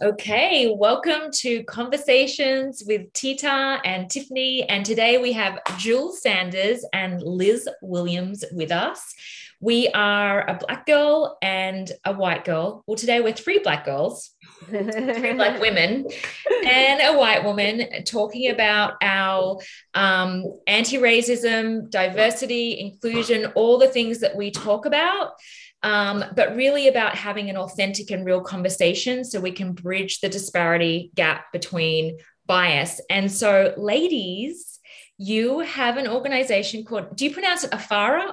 Okay, welcome to Conversations with Tita and Tiffany. And today we have Jules Sanders and Liz Williams with us. We are a black girl and a white girl. Well, today we're three black girls, three black women, and a white woman talking about our um, anti racism, diversity, inclusion, all the things that we talk about um, but really about having an authentic and real conversation so we can bridge the disparity gap between bias. And so, ladies, you have an organization called, do you pronounce it Afara?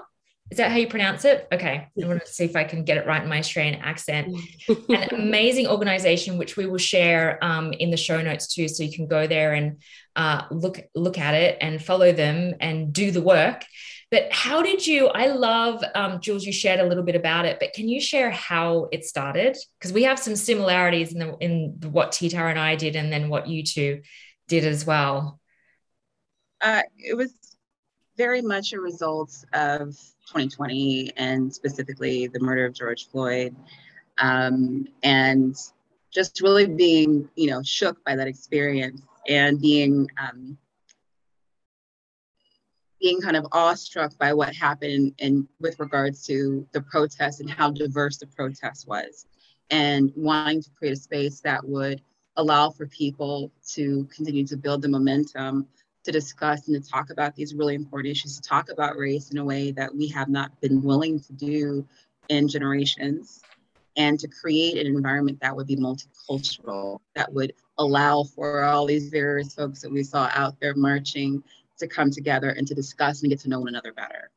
Is that how you pronounce it? Okay. I want to see if I can get it right in my Australian accent. An amazing organization, which we will share um, in the show notes too. So you can go there and uh, look, look at it and follow them and do the work. But how did you? I love, um, Jules, you shared a little bit about it, but can you share how it started? Because we have some similarities in, the, in what Tita and I did and then what you two did as well. Uh, it was very much a result of 2020 and specifically the murder of George Floyd. Um, and just really being, you know, shook by that experience and being um, being kind of awestruck by what happened and with regards to the protest and how diverse the protest was and wanting to create a space that would allow for people to continue to build the momentum to discuss and to talk about these really important issues to talk about race in a way that we have not been willing to do in generations and to create an environment that would be multicultural that would allow for all these various folks that we saw out there marching to come together and to discuss and get to know one another better.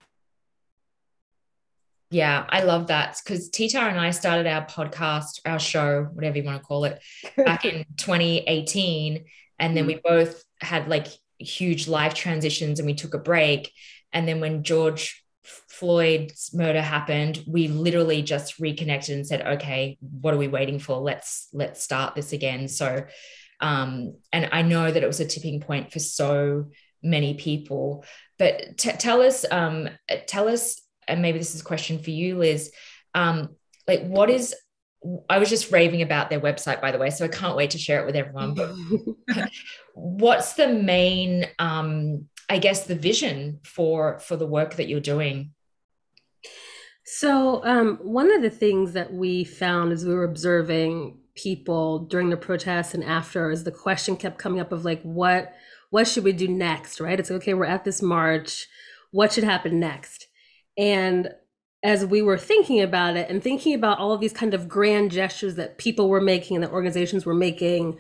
Yeah, I love that because Tita and I started our podcast, our show, whatever you want to call it, back in 2018. And then we mm. both had like huge life transitions and we took a break. And then when George Floyd's murder happened, we literally just reconnected and said, okay, what are we waiting for? Let's let's start this again. So um, and I know that it was a tipping point for so many people. But t- tell us, um, tell us, and maybe this is a question for you, Liz. Um, like, what is? I was just raving about their website, by the way, so I can't wait to share it with everyone. But what's the main, um, I guess, the vision for for the work that you're doing? So, um, one of the things that we found as we were observing people during the protests and after is the question kept coming up of like, what what should we do next, right? It's okay, we're at this march. What should happen next? And as we were thinking about it and thinking about all of these kind of grand gestures that people were making and that organizations were making,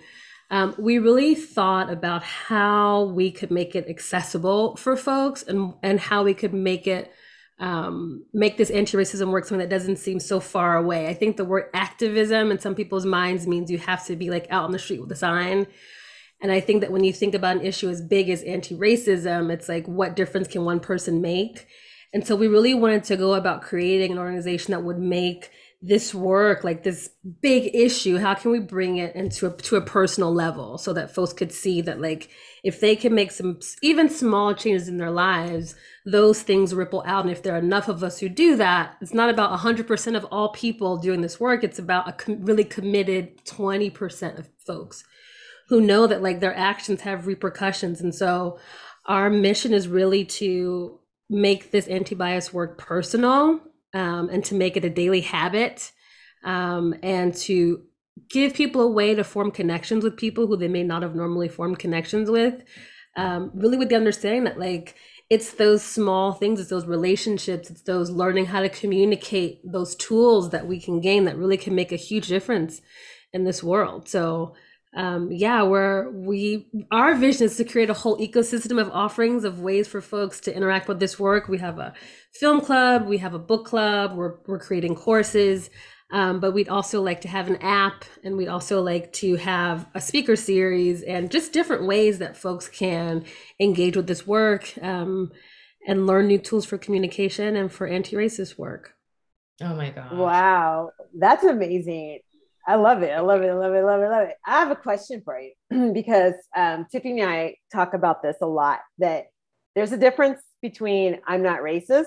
um, we really thought about how we could make it accessible for folks and, and how we could make it um, make this anti-racism work something that doesn't seem so far away. I think the word activism in some people's minds means you have to be like out on the street with a sign. And I think that when you think about an issue as big as anti racism, it's like, what difference can one person make? And so we really wanted to go about creating an organization that would make this work, like this big issue, how can we bring it into a, to a personal level so that folks could see that, like, if they can make some even small changes in their lives, those things ripple out. And if there are enough of us who do that, it's not about 100% of all people doing this work, it's about a com- really committed 20% of folks who know that like their actions have repercussions. And so our mission is really to make this anti-bias work personal um, and to make it a daily habit um, and to give people a way to form connections with people who they may not have normally formed connections with um, really with the understanding that like it's those small things it's those relationships it's those learning how to communicate those tools that we can gain that really can make a huge difference in this world so um, yeah, where we our vision is to create a whole ecosystem of offerings of ways for folks to interact with this work. We have a film club, we have a book club, we're we're creating courses, um, but we'd also like to have an app, and we'd also like to have a speaker series and just different ways that folks can engage with this work um, and learn new tools for communication and for anti-racist work. Oh my god! Wow, that's amazing. I love it. I love it. I love it. I love it. I love it. I have a question for you because um, Tiffany and I talk about this a lot that there's a difference between I'm not racist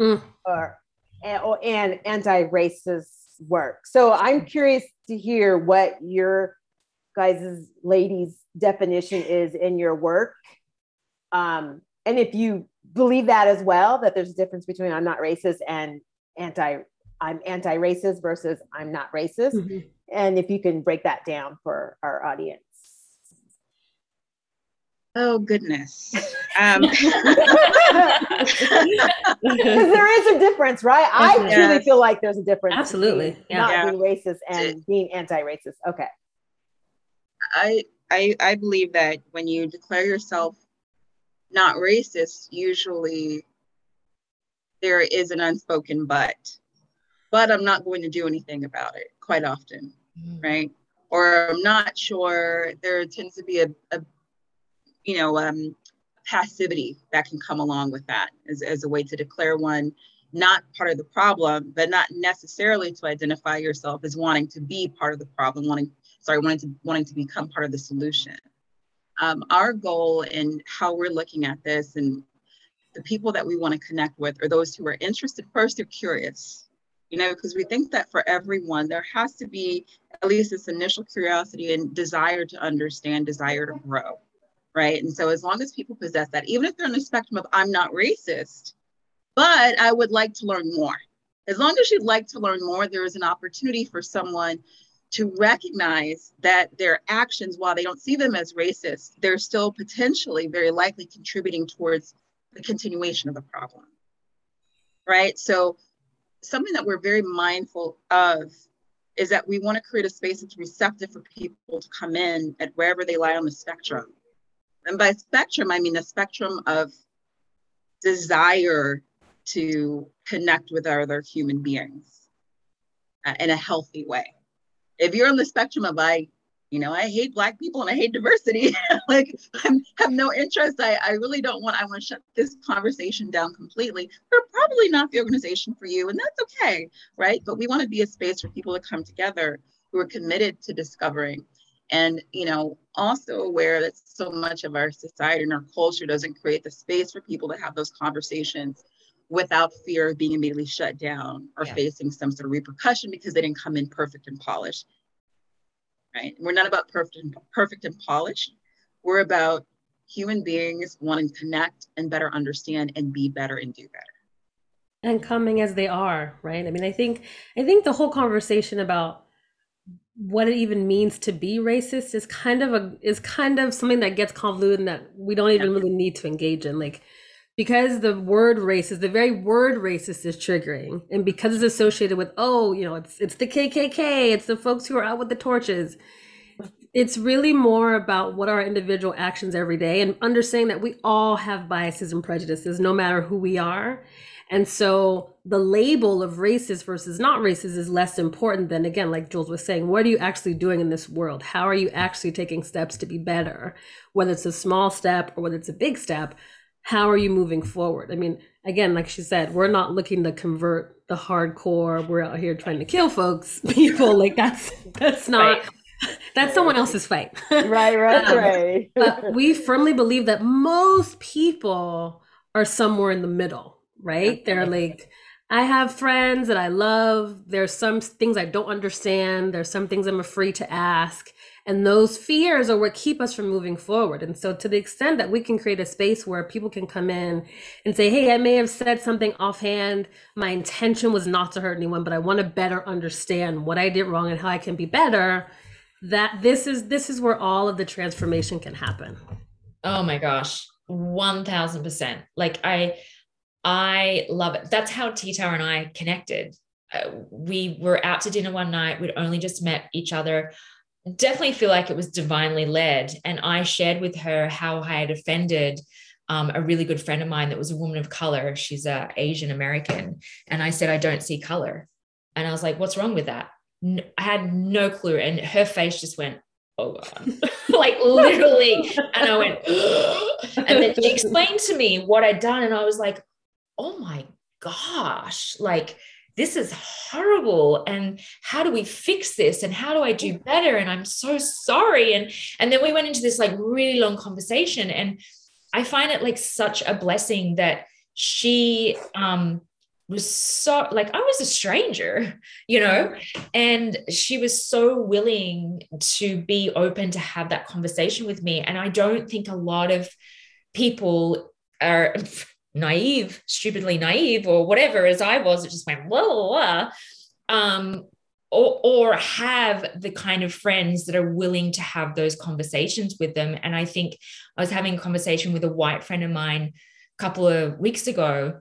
mm. or, and, or, and anti-racist work. So I'm curious to hear what your guys' ladies' definition is in your work. Um, and if you believe that as well, that there's a difference between I'm not racist and anti I'm anti-racist versus I'm not racist. Mm-hmm. And if you can break that down for our audience. Oh goodness. Um, because there is a difference, right? I yes. truly feel like there's a difference. Absolutely. Yeah. Not yeah. being racist and being anti-racist. Okay. I I I believe that when you declare yourself not racist, usually there is an unspoken but. But I'm not going to do anything about it quite often, mm. right? Or I'm not sure. There tends to be a, a you know, um, passivity that can come along with that as, as a way to declare one not part of the problem, but not necessarily to identify yourself as wanting to be part of the problem, wanting, sorry, wanting to wanting to become part of the solution. Um, our goal and how we're looking at this and the people that we want to connect with are those who are interested first, they're curious, you know, because we think that for everyone, there has to be at least this initial curiosity and desire to understand, desire to grow right? And so as long as people possess that, even if they're on the spectrum of I'm not racist, but I would like to learn more. As long as you'd like to learn more, there is an opportunity for someone to recognize that their actions, while they don't see them as racist, they're still potentially very likely contributing towards the continuation of the problem. Right. So, something that we're very mindful of is that we want to create a space that's receptive for people to come in at wherever they lie on the spectrum and by spectrum, I mean the spectrum of desire to connect with other human beings uh, in a healthy way. If you're on the spectrum of I, you know, I hate black people and I hate diversity, like I have no interest. I, I really don't want, I want to shut this conversation down completely. We're probably not the organization for you, and that's okay, right? But we want to be a space for people to come together who are committed to discovering and you know also aware that so much of our society and our culture doesn't create the space for people to have those conversations without fear of being immediately shut down or yeah. facing some sort of repercussion because they didn't come in perfect and polished right? We're not about perfect and perfect and polished. We're about human beings wanting to connect and better understand and be better and do better. And coming as they are right? I mean i think i think the whole conversation about what it even means to be racist is kind of a is kind of something that gets convoluted and that we don't even really need to engage in. Like because the word racist the very word racist is triggering and because it's associated with oh you know it's it's the kkk it's the folks who are out with the torches it's really more about what are our individual actions every day and understanding that we all have biases and prejudices no matter who we are and so the label of racist versus not racist is less important than, again, like Jules was saying, what are you actually doing in this world? How are you actually taking steps to be better? Whether it's a small step or whether it's a big step, how are you moving forward? I mean, again, like she said, we're not looking to convert the hardcore, we're out here trying to kill folks, people. like that's that's not right. that's someone else's fight. right, right, um, right. but we firmly believe that most people are somewhere in the middle right? They're like, I have friends that I love. There's some things I don't understand. There's some things I'm afraid to ask. And those fears are what keep us from moving forward. And so, to the extent that we can create a space where people can come in and say, Hey, I may have said something offhand. My intention was not to hurt anyone, but I want to better understand what I did wrong and how I can be better. That this is this is where all of the transformation can happen. Oh my gosh, 1000%. Like, I, I love it. That's how Tita and I connected. Uh, we were out to dinner one night. We'd only just met each other. Definitely feel like it was divinely led. And I shared with her how I had offended um, a really good friend of mine that was a woman of color. She's a Asian American. And I said, I don't see color. And I was like, what's wrong with that? I had no clue. And her face just went, oh God, like literally. And I went, and then she explained to me what I'd done. And I was like, oh my gosh, like this is horrible and how do we fix this and how do i do better and i'm so sorry and and then we went into this like really long conversation and i find it like such a blessing that she um was so like I was a stranger, you know, and she was so willing to be open to have that conversation with me. And I don't think a lot of people are naive, stupidly naive, or whatever, as I was, it just went, blah, blah, blah. Um, or, or have the kind of friends that are willing to have those conversations with them. And I think I was having a conversation with a white friend of mine a couple of weeks ago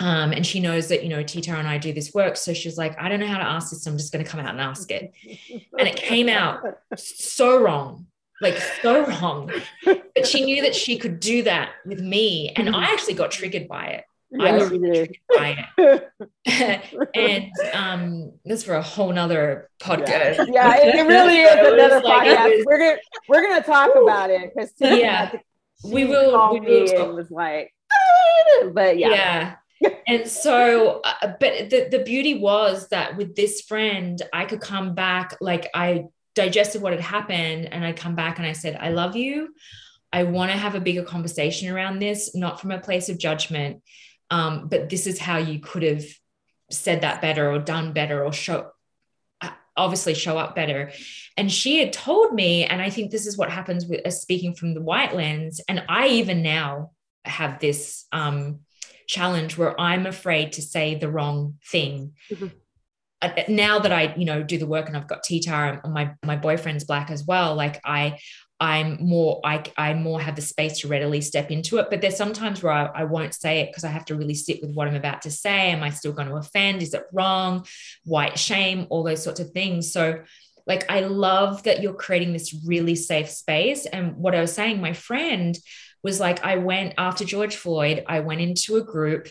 um, and she knows that, you know, Tita and I do this work. So she's like, I don't know how to ask this. So I'm just going to come out and ask it. And it came out so wrong, like so wrong. But she knew that she could do that with me. And I actually got triggered by it. I got triggered by it. and um, this for a whole nother podcast. Yeah, yeah it really is another like, podcast. Was, we're gonna we're gonna talk about it because yeah, we will. We will talk. was like, but yeah. Yeah and so uh, but the, the beauty was that with this friend i could come back like i digested what had happened and i come back and i said i love you i want to have a bigger conversation around this not from a place of judgment um, but this is how you could have said that better or done better or show uh, obviously show up better and she had told me and i think this is what happens with uh, speaking from the white lens and i even now have this um, challenge where I'm afraid to say the wrong thing. Mm-hmm. Now that I, you know, do the work and I've got T-Tar and my my boyfriend's black as well, like I I'm more I I more have the space to readily step into it. But there's sometimes where I, I won't say it because I have to really sit with what I'm about to say. Am I still going to offend? Is it wrong? White shame, all those sorts of things. So like I love that you're creating this really safe space. And what I was saying, my friend was like I went after George Floyd, I went into a group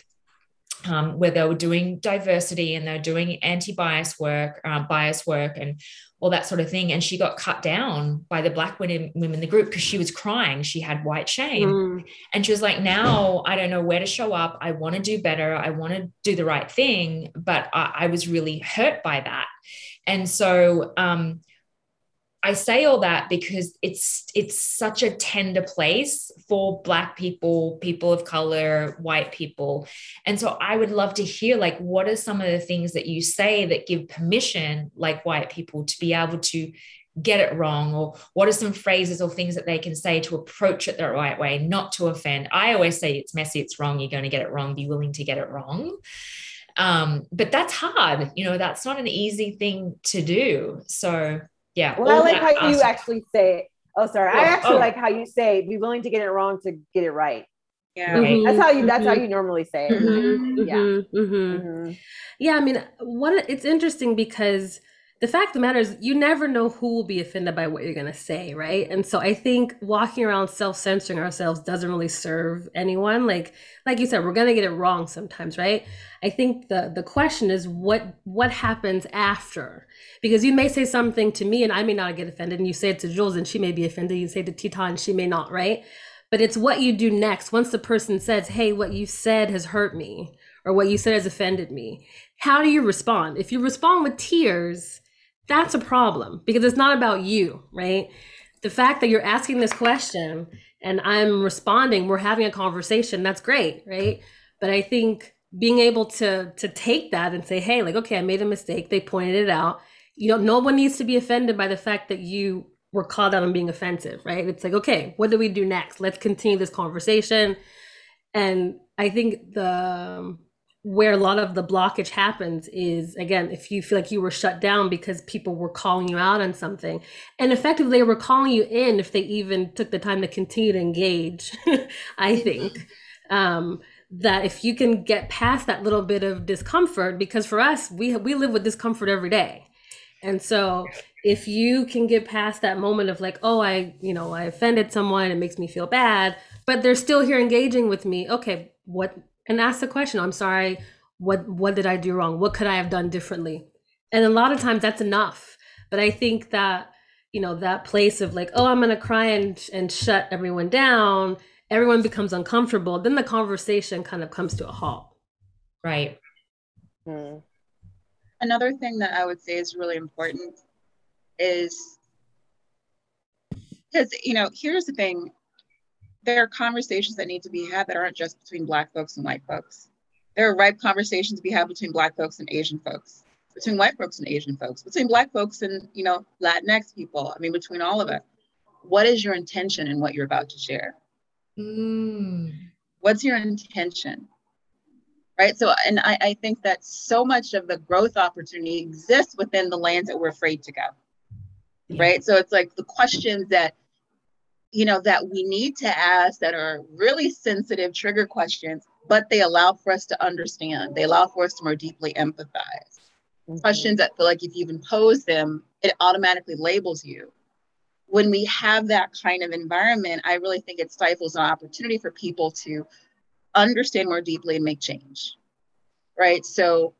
um, where they were doing diversity and they're doing anti-bias work, uh, bias work, and all that sort of thing. And she got cut down by the black women, women in the group because she was crying. She had white shame, mm. and she was like, "Now I don't know where to show up. I want to do better. I want to do the right thing, but I, I was really hurt by that." And so, um, I say all that because it's it's such a tender place for black people, people of color, white people. And so I would love to hear like what are some of the things that you say that give permission like white people to be able to get it wrong or what are some phrases or things that they can say to approach it the right way, not to offend. I always say it's messy, it's wrong, you're going to get it wrong, be willing to get it wrong. Um, but that's hard, you know, that's not an easy thing to do. So yeah. Well, I like how awesome. you actually say, it. oh, sorry. I actually oh. like how you say, be willing to get it wrong to get it right. Yeah. Mm-hmm. That's how you, that's mm-hmm. how you normally say it. Mm-hmm. Yeah. Mm-hmm. Mm-hmm. Yeah. I mean, what it's interesting because the fact of the matter is you never know who will be offended by what you're going to say right? And so i think walking around self-censoring ourselves doesn't really serve anyone. Like like you said we're going to get it wrong sometimes right? I think the the question is what what happens after? Because you may say something to me and i may not get offended and you say it to jules and she may be offended you say it to tita and she may not right? But it's what you do next. Once the person says hey what you said has hurt me or what you said has offended me how do you respond? If you respond with tears that's a problem because it's not about you, right? The fact that you're asking this question and I'm responding, we're having a conversation, that's great, right? But I think being able to to take that and say, hey, like, okay, I made a mistake. They pointed it out. You know, no one needs to be offended by the fact that you were called out on being offensive, right? It's like, okay, what do we do next? Let's continue this conversation. And I think the where a lot of the blockage happens is again if you feel like you were shut down because people were calling you out on something. And effectively they were calling you in if they even took the time to continue to engage i think. Um, that if you can get past that little bit of discomfort because for us we we live with discomfort every day. And so if you can get past that moment of like oh i you know i offended someone it makes me feel bad but they're still here engaging with me okay what and ask the question i'm sorry what what did i do wrong? What could i have done differently? And a lot of times that's enough but i think that you know that place of like oh i'm gonna cry and and shut everyone down everyone becomes uncomfortable then the conversation kind of comes to a halt. Right. Hmm. another thing that i would say is really important is because you know here's the thing there are conversations that need to be had that aren't just between black folks and white folks There are ripe conversations to be had between Black folks and Asian folks, between white folks and Asian folks, between Black folks and you know Latinx people. I mean, between all of us. What is your intention in what you're about to share? Mm. What's your intention? Right. So, and I, I think that so much of the growth opportunity exists within the lands that we're afraid to go. Yeah. Right. So it's like the questions that you know that we need to ask that are really sensitive trigger questions but they allow for us to understand. They allow for us to more deeply empathize. Mm-hmm. questions that feel like if you've imposed them it automatically labels you. When we have that kind of environment i really think it stifles an opportunity for people to understand more deeply and make change right? So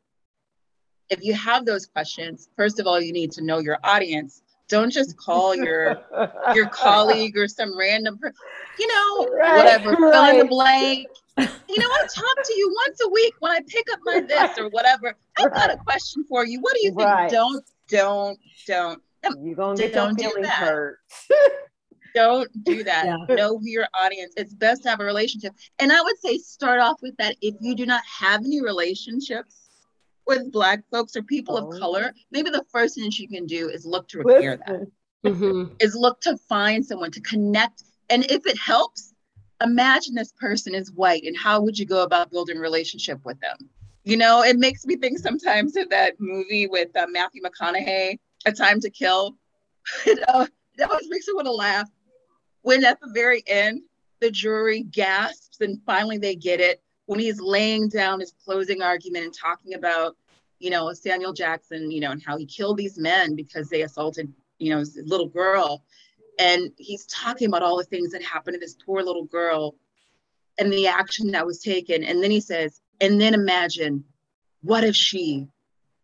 if you have those questions first of all you need to know your audience don't just call your your colleague or some random per- you know Right, whatever fill in the blank. You know i talk to you once a week when i pick up my this or whatever. I've got a question for you. What do you think? Right. don't don't don't. You're gonna get Don't do that. hurt. don't do that. Yeah. know who your audience it's best to have a relationship. And i would say start off with that. If you do not have any relationships with black folks or people Oh. of color maybe the first thing that you can do is look to repair that Listen, Mhm. is look to find someone to connect. And if it helps, imagine this person is white and how would you go about building a relationship with them? You know, it makes me think sometimes of that movie with uh, Matthew McConaughey, A Time to Kill. it, uh, that always makes me want to laugh. When at the very end, the jury gasps and finally they get it when he's laying down his closing argument and talking about, you know, Samuel Jackson, you know, and how he killed these men because they assaulted you know, his little girl. And he's talking about all the things that happened to this poor little girl and the action that was taken. And then he says, and then imagine, what if she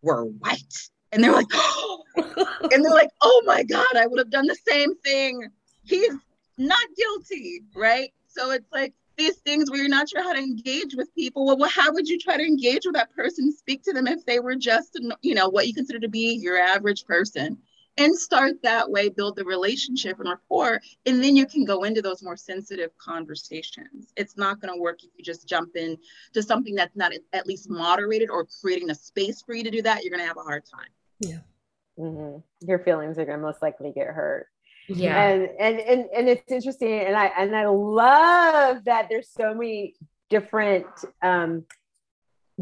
were white? And they're like, and they're like, oh my God, I would have done the same thing. He's not guilty, right? So it's like these things where you're not sure how to engage with people. Well, how would you try to engage with that person, speak to them if they were just, you know, what you consider to be your average person? and start that way build the relationship and rapport and then you can go into those more sensitive conversations it's not going to work if you just jump in to something that's not at least moderated or creating a space for you to do that you're going to have a hard time mhm. Your feelings are gonna most likely get hurt. Yeah. and and and and it's interesting and i and i love that there's so many different um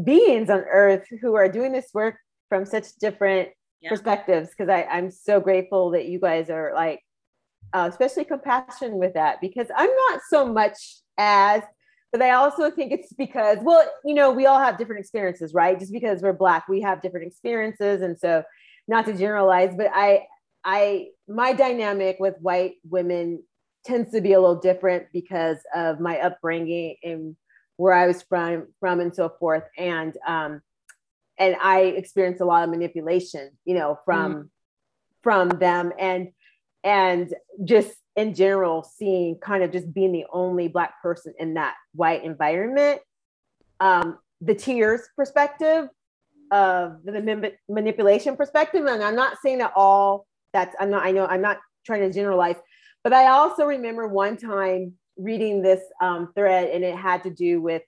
beings on earth who are doing this work from such different Yeah. perspectives because i i'm so grateful that you guys are like uh, especially compassion with that because i'm not so much as but i also think it's because well you know we all have different experiences right just because we're black we have different experiences and so not to generalize but i I my dynamic with white women tends to be a little different because of my upbringing and where I was from from and so forth. And um and I experienced a lot of manipulation you know from from them and and just in general seeing kind of just being the only black person in that white environment um the tears perspective of the manip- manipulation perspective. And I'm not saying that all that's i'm not i know i'm not trying to generalize but i also remember one time reading this um, thread and it had to do with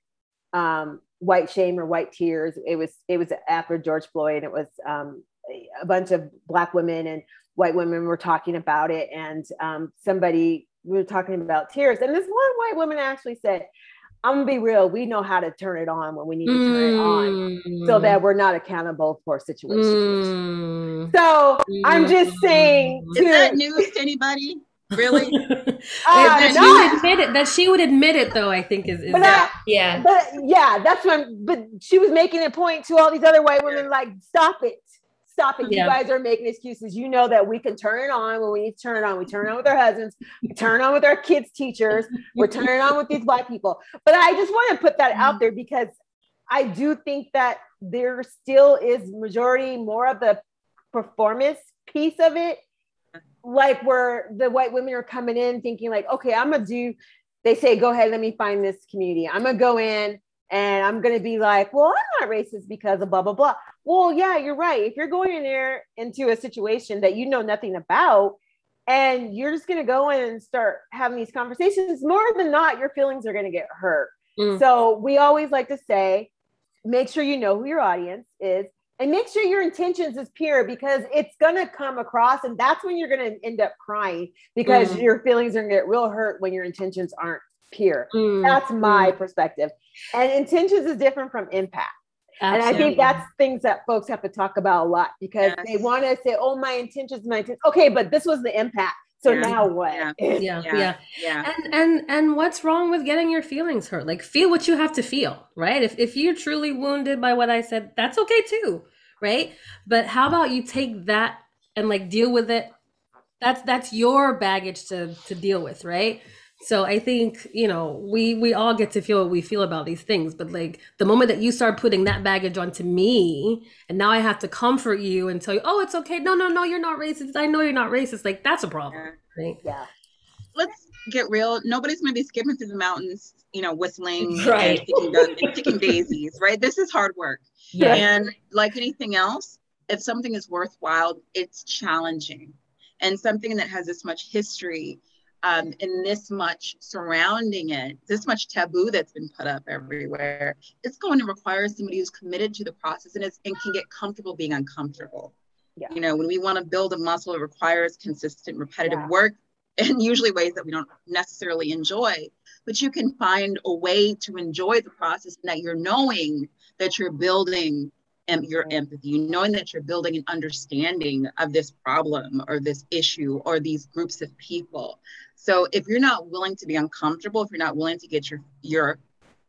um, white shame or white tears. It was it was after george floyd. And it was um, a bunch of black women and white women were talking about it and um, somebody we were talking about tears. And this one white woman actually said i'm gonna be real we know how to turn it on when we need to turn it on so that we're not accountable for situations Mm. so I'm just saying is that news to anybody really that, uh, she not- would admit it, that she would admit it, though, I think is, is but, that- I, yeah. but yeah, that's when. But she was making a point to all these other white women like, stop it. Stop it. Yeah. You guys are making excuses. You know that we can turn it on when we need to turn it on. We turn it on with our husbands, we turn it on with our kids' teachers, we're turning it on with these black people. But I just want to put that out mm-hmm. there because I do think that there still is majority more of the performance piece of it like where the white women are coming in thinking like okay i'm gonna do they say go ahead let me find this community i'm gonna go in and i'm gonna be like well i'm not racist because of blah blah blah well yeah you're right if you're going in there into a situation that you know nothing about and you're just gonna go in and start having these conversations more than not your feelings are gonna get hurt Mm. so we always like to say make sure you know who your audience is and make sure your intentions is pure because it's gonna come across and that's when you're gonna end up crying because mm. your feelings are gonna get real hurt when your intentions aren't pure. Mm. That's my mm. perspective. And intentions is different from impact. Absolutely. And I think that's things that folks have to talk about a lot because yes. they want to say, "Oh, my intentions, my intentions." Okay, but this was the impact. So yeah. now what? Yeah. yeah. yeah, yeah, And and and what's wrong with getting your feelings hurt? Like feel what you have to feel, right? If if you're truly wounded by what I said, that's okay too, right? But how about you take that and like deal with it? That's that's your baggage to to deal with, right? So I think, you know, we we all get to feel what we feel about these things, but like the moment that you start putting that baggage onto me and now I have to comfort you and tell you, "Oh, it's okay. No, no, no, you're not racist. I know you're not racist." Like that's a problem, yeah. right? Yeah. Let's get real. Nobody's going to be skipping through the mountains, you know, whistling right. and picking, and picking daisies, right? This is hard work. Yeah. And like anything else, if something is worthwhile, it's challenging. And something that has this much history um, and this much surrounding it, this much taboo that's been put up everywhere, it's going to require somebody who's committed to the process and, is, and can get comfortable being uncomfortable. Yeah. You know, when we want to build a muscle, it requires consistent, repetitive yeah. work, and usually ways that we don't necessarily enjoy. But you can find a way to enjoy the process and that you're knowing that you're building your empathy, knowing that you're building an understanding of this problem or this issue or these groups of people. So if you're not willing to be uncomfortable, if you're not willing to get your your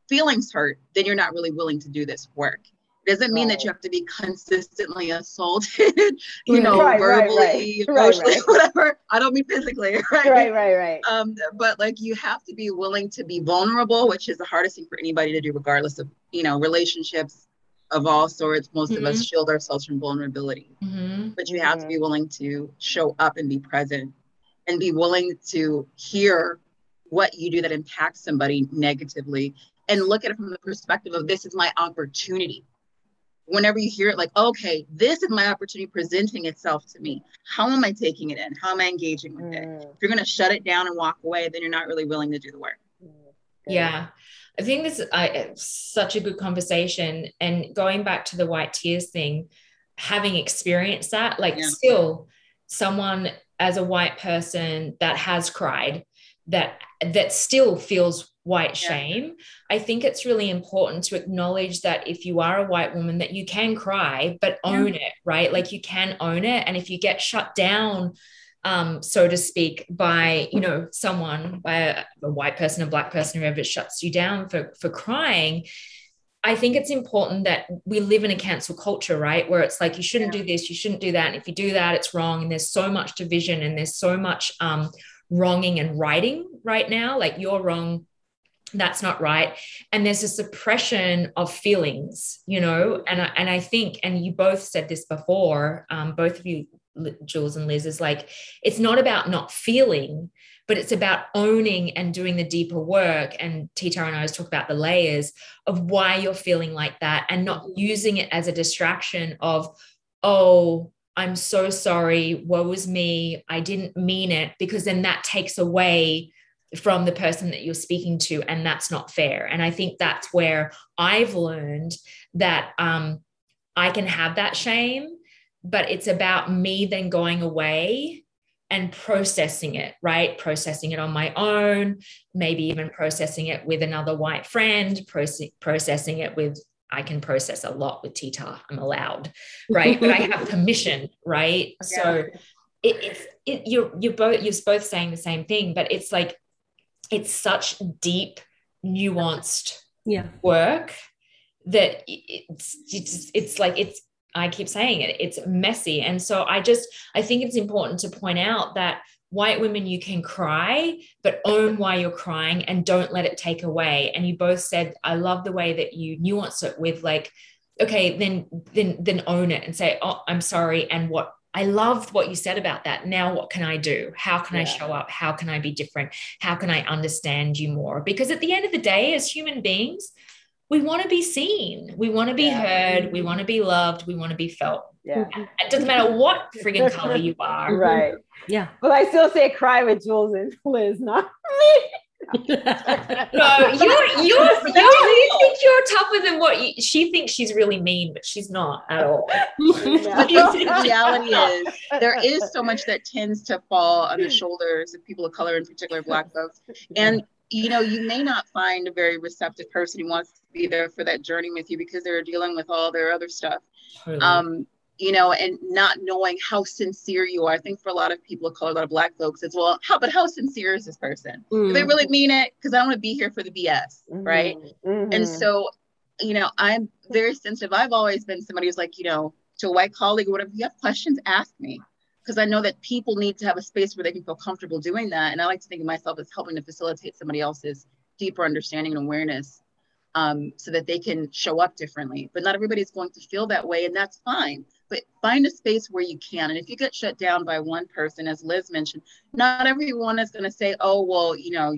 feelings hurt, then you're not really willing to do this work. It doesn't mean right. that you have to be consistently assaulted, you know, right, verbally, right, emotionally, whatever. I don't mean physically, right? Right, right, right. Um, but like you have to be willing to be vulnerable, which is the hardest thing for anybody to do, regardless of you know relationships of all sorts. Most mm-hmm. of us mm-hmm. shield ourselves from vulnerability, mm-hmm. but you have mm-hmm. to be willing to show up and be present and be willing to hear what you do that impacts somebody negatively and look at it from the perspective of this is my opportunity. Whenever you hear it, like, okay, this is my opportunity presenting itself to me. How am I taking it in? How am I engaging with it? Mm. If you're going to shut it down and walk away, then you're not really willing to do the work. Yeah. I think this is such a good conversation. And going back to the white tears thing, having experienced that, like, yeah. still, someone as a white person that has cried that that still feels white shame yeah. i think it's really important to acknowledge that if you are a white woman that you can cry but own yeah. it right like you can own it and if you get shut down um, so to speak, by you know someone, by a, a white person, a black person, whoever shuts you down for for crying, I think it's important that we live in a cancel culture, right? Where it's like you shouldn't do this, you shouldn't do that. And if you do that, it's wrong. And there's so much division and there's so much um, wronging and righting right now. Like you're wrong, that's not right. And there's a suppression of feelings, you know. And I, and I think, and you both said this before, um, both of you, Jules and Liz, is like it's not about not feeling but it's about owning and doing the deeper work. And Tita and I always talk about the layers of why you're feeling like that and not using it as a distraction of, oh, I'm so sorry, woe is me, I didn't mean it, because then that takes away from the person that you're speaking to, and that's not fair. And I think that's where I've learned that um, I can have that shame, but it's about me then going away and processing it, right? Processing it on my own, maybe even processing it with another white friend, proce- processing it with, I can process a lot with Tita, I'm allowed, right? but I have permission, right? So it, it's, it, you're, you're both, you're both saying the same thing, but it's like, it's such deep, nuanced yeah. work that it's, it's, it's like, it's, I keep saying it, it's messy. And so I just, I think it's important to point out that white women, you can cry, but own why you're crying and don't let it take away. And you both said, I love the way that you nuance it with like, okay, then, then, then own it and say, oh, I'm sorry. And what I loved what you said about that. Now, what can I do? How can yeah. I show up? How can I be different? How can I understand you more? Because at the end of the day, as human beings, we want to be seen. We want to be yeah. heard. We want to be loved. We want to be felt. Yeah. It doesn't matter what friggin' color you are. Right. Yeah. But I still say cry with Jules and Liz, not me. no, you're, you're, you're, you think you're tougher than what you, she thinks she's really mean, but she's not at all. but the reality is, there is so much that tends to fall on the shoulders of people of color, in particular Black folks. And you know, you may not find a very receptive person who wants to be there for that journey with you because they're dealing with all their other stuff. Totally. Um, you know, and not knowing how sincere you are. I think for a lot of people of color, a lot of black folks, as well, how but how sincere is this person? Mm. Do they really mean it? Because I don't want to be here for the BS, mm-hmm. right? Mm-hmm. And so, you know, I'm very sensitive. I've always been somebody who's like, you know, to a white colleague or whatever, if you have questions, ask me. Because I know that people need to have a space where they can feel comfortable doing that. And I like to think of myself as helping to facilitate somebody else's deeper understanding and awareness um, so that they can show up differently. But not everybody's going to feel that way, and that's fine but find a space where you can. And if you get shut down by one person, as Liz mentioned, not everyone is going to say, oh, well, you know,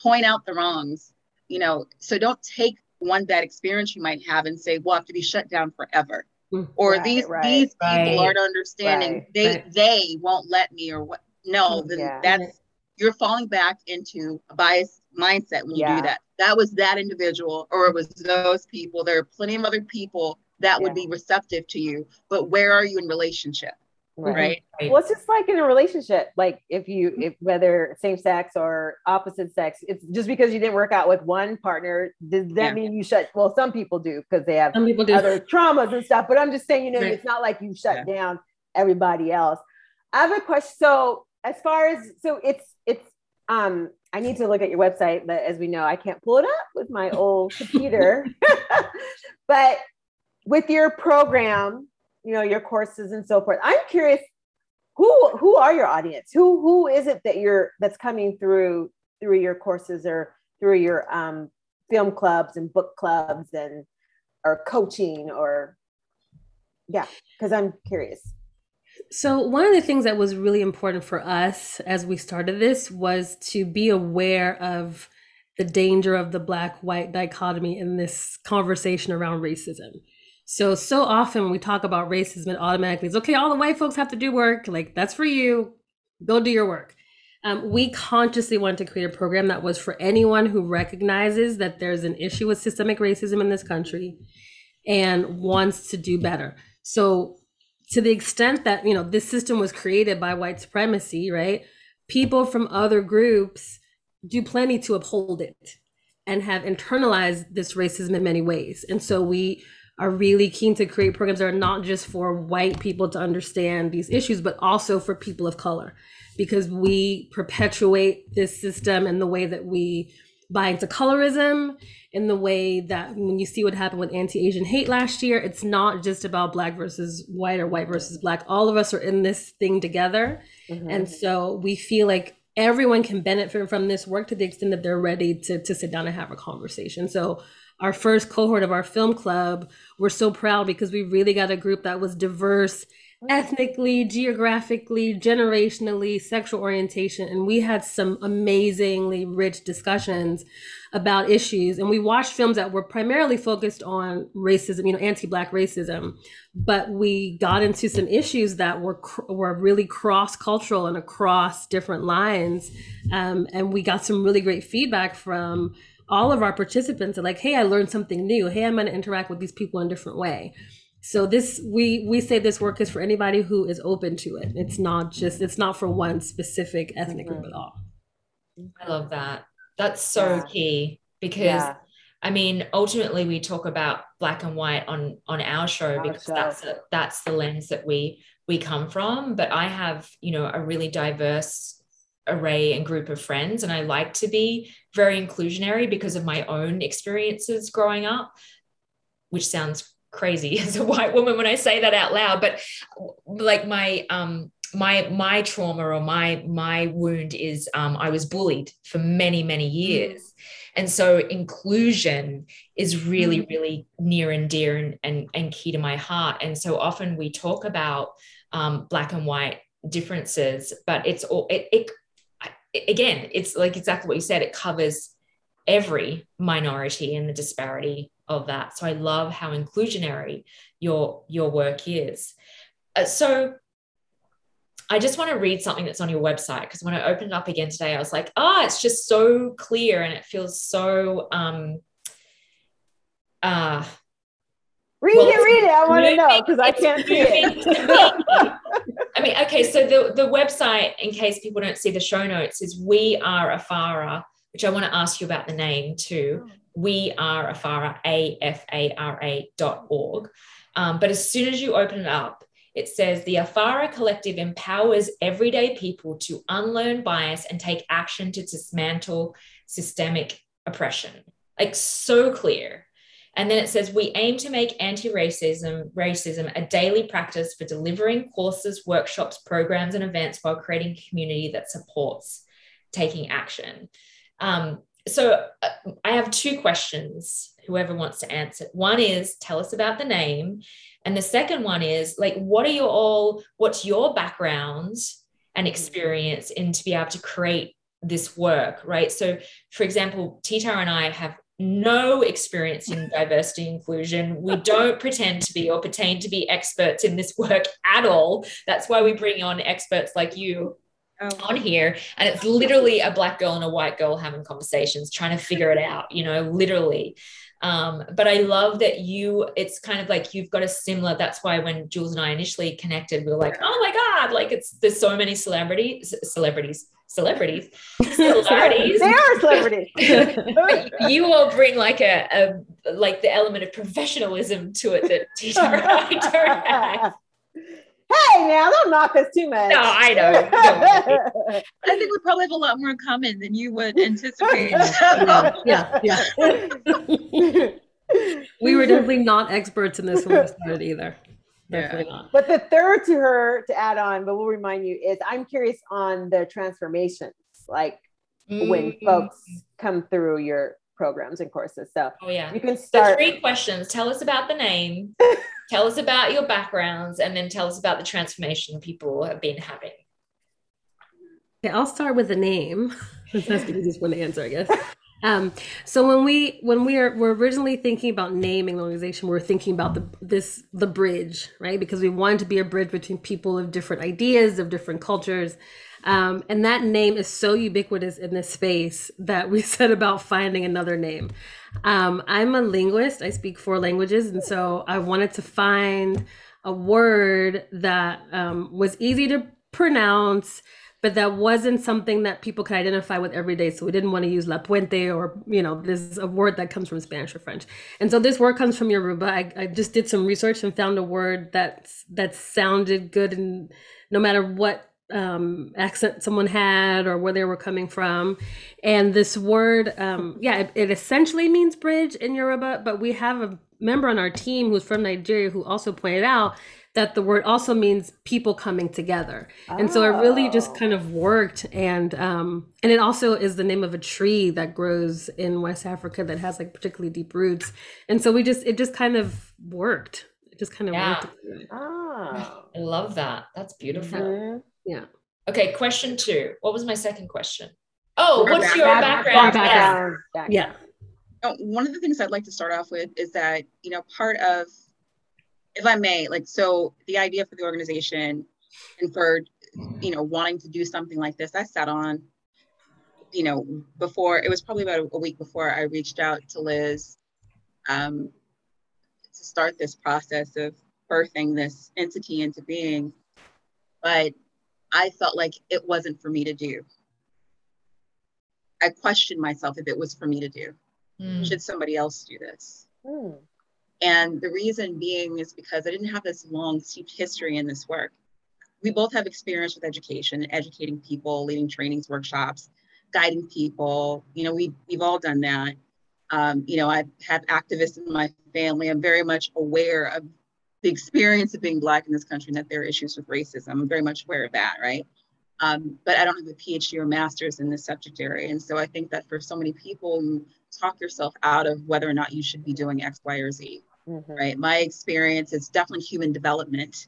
point out the wrongs, you know, so don't take one bad experience you might have and say, well, I have to be shut down forever. Mm, or right, these right, these right, people aren't understanding. they they won't let me or what no, then yeah. that's you're falling back into a biased mindset when you yeah. do that. That was that individual or it was those people. There are plenty of other people that yeah. would be receptive to you but where are you in relationship right. right. well it's just like in a relationship like if you if whether same sex or opposite sex it's just because you didn't work out with one partner does that yeah. mean you shut well some people do because they have some people do. other traumas and stuff but i'm just saying you know right. it's not like you shut yeah. down everybody else i have a question so as far as so it's it's um I need to look at your website, but as we know, I can't pull it up with my old computer. but with your program, you know, your courses and so forth. I'm curious, who who are your audience? Who who is it that you're that's coming through through your courses or through your um, film clubs and book clubs and or coaching or yeah, because I'm curious. So, one of the things that was really important for us as we started this was to be aware of the danger of the black white dichotomy in this conversation around racism. So, so often when we talk about racism, it automatically is okay, all the white folks have to do work. Like, that's for you. Go do your work. Um, we consciously wanted to create a program that was for anyone who recognizes that there's an issue with systemic racism in this country and wants to do better. So, to the extent that, you know, this system was created by white supremacy, right? People from other groups do plenty to uphold it and have internalized this racism in many ways. And so we are really keen to create programs that are not just for white people to understand these issues, but also for people of color, because we perpetuate this system in the way that we buy into colorism, in the way that when you see what happened with anti Asian hate last year, it's not just about black versus white or white versus black. All of us are in this thing together. Mm-hmm. And so we feel like everyone can benefit from this work to the extent that they're ready to, to sit down and have a conversation. So our first cohort of our film club, we're so proud because we really got a group that was diverse ethnically, geographically, generationally, sexual orientation. And we had some amazingly rich discussions about issues. And we watched films that were primarily focused on racism, you know, anti-black racism. But we got into some issues that were were really cross-cultural and across different lines. Um, and we got some really great feedback from all of our participants are like, hey, I learned something new. Hey, I'm going to interact with these people in a different way. So this we we say this work is for anybody who is open to it. It's not just it's not for one specific ethnic group at mm-hmm. all. I love that. That's so yeah. key because yeah. I mean, ultimately we talk about black and white on on our show our because show. that's a, that's the lens that we we come from. But I have you know a really diverse array and group of friends. And I like to be very inclusionary because of my own experiences growing up, which sounds crazy as a white woman when I say that out loud. But like my, um, my my trauma or my my wound is um, I was bullied for many many years, mm. and so inclusion is really mm. really near and dear and, and and key to my heart. And so often we talk about um, black and white differences, but it's all it, it again, it's like exactly what you said, it covers every minority and the disparity of that. So I love how inclusionary your your work is. Uh, so I just want to read something that's on your website because when I opened it up again today, I was like, oh, it's just so clear and it feels so um uh read well, it, read it. I want to know because I can't see it. I mean, okay, so the, the website, in case people don't see the show notes, is we are Afara, which I want to ask you about the name too. Oh. We are Afara, A F A R A dot org. Um, but as soon as you open it up, it says the Afara Collective empowers everyday people to unlearn bias and take action to dismantle systemic oppression. Like so clear. And then it says we aim to make anti-racism racism a daily practice for delivering courses, workshops, programs, and events while creating a community that supports taking action. Um, so uh, I have two questions. Whoever wants to answer. One is tell us about the name, and the second one is like, what are your all? What's your background and experience in to be able to create this work, right? So, for example, Tita and I have no experience in diversity inclusion. We don't pretend to be or pertain to be experts in this work at all. That's why we bring on experts like you oh. on here. And it's literally a black girl and a white girl having conversations, trying to figure it out, you know, literally. Um, but I love that you, it's kind of like you've got a similar, that's why when Jules and I initially connected, we were like, oh my God, like it's, there's so many celebrities, celebrities, celebrities, celebrities. they are celebrities. you all bring like a, a, like the element of professionalism to it that Tita I don't have. Hey, now don't knock us too much. No, I know. I think we probably have a lot more in common than you would anticipate. yeah, yeah, yeah. we were definitely not experts in this one either. Definitely yeah. not. But the third to her to add on, but we'll remind you is I'm curious on the transformations, like mm. when folks come through your programs and courses. So oh yeah, you can start. So three questions. Tell us about the name. tell us about your backgrounds, and then tell us about the transformation people have been having. Okay, I'll start with the name. That's the easiest one to answer, I guess. Um, so when we when we are we're originally thinking about naming the organization, we are thinking about the this the bridge, right? Because we wanted to be a bridge between people of different ideas, of different cultures. Um, and that name is so ubiquitous in this space that we set about finding another name. Um, I'm a linguist, I speak four languages, and so I wanted to find a word that um, was easy to pronounce but that wasn't something that people could identify with every day. So we didn't want to use La Puente or, you know, this is a word that comes from Spanish or French. And so this word comes from Yoruba. I, I just did some research and found a word that that sounded good and no matter what um, accent someone had or where they were coming from. And this word, um, yeah, it, it essentially means bridge in Yoruba, but we have a member on our team who's from Nigeria who also pointed out that the word also means people coming together. And so it really just oh. kind of worked. And um, and it also is the name of a tree that grows in West Africa that has like particularly deep roots. And so we just it just kind of worked. It just kind of yeah. worked. Oh. I love that. That's beautiful. Mm-hmm. Yeah. Okay, question two. What was my second question? Oh, what's your background? background? Yeah. yeah. Oh, one of the things I'd like to start off with is that, you know, part of if I may, like, so the idea for the organization and for, you know, wanting to do something like this, I sat on, you know, before it was probably about a, week before I reached out to Liz um, to start this process of birthing this entity into being. But I felt like it wasn't for me to do. I questioned myself if it was for me to do. Mm. Should somebody else do this? Mm. And the reason being is because I didn't have this long, steep history in this work. We both have experience with education, educating people, leading trainings, workshops, guiding people. You know, we, we've all done that. Um, you know, I have activists in my family. I'm very much aware of the experience of being Black in this country and that there are issues with racism. I'm very much aware of that, right? Um, but I don't have a PhD or master's in this subject area. And so I think that for so many people, you talk yourself out of whether or not you should be doing X, Y, or Z mm-hmm. right? My experience is definitely human development,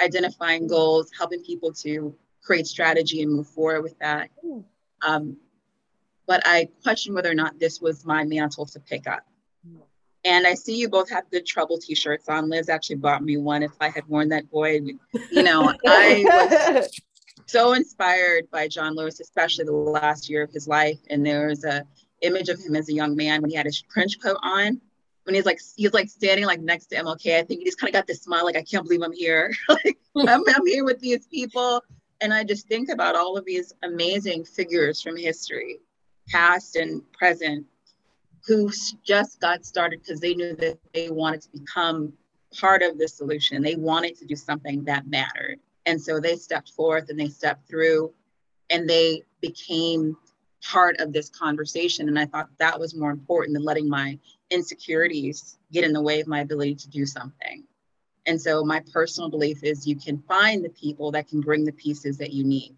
identifying goals, helping people to create strategy and move forward with that. Mm. Um, but I question whether or not this was my mantle to pick up. Mm. And I see you both have good trouble t-shirts on. Liz actually bought me one. If I had worn that boy, you know, I was so inspired by John Lewis, especially the last year of his life. And there's a image of him as a young man when he had his trench coat on. When he's like he's like standing like next to MLK, I think he just kind of got this smile, like I can't believe I'm here. like I'm, I'm here with these people. And I just think about all of these amazing figures from history, past and present, who just got started because they knew that they wanted to become part of the solution. They wanted to do something that mattered. And so they stepped forth and they stepped through and they became part of this conversation. And I thought that was more important than letting my insecurities get in the way of my ability to do something. And so my personal belief is you can find the people that can bring the pieces that you need.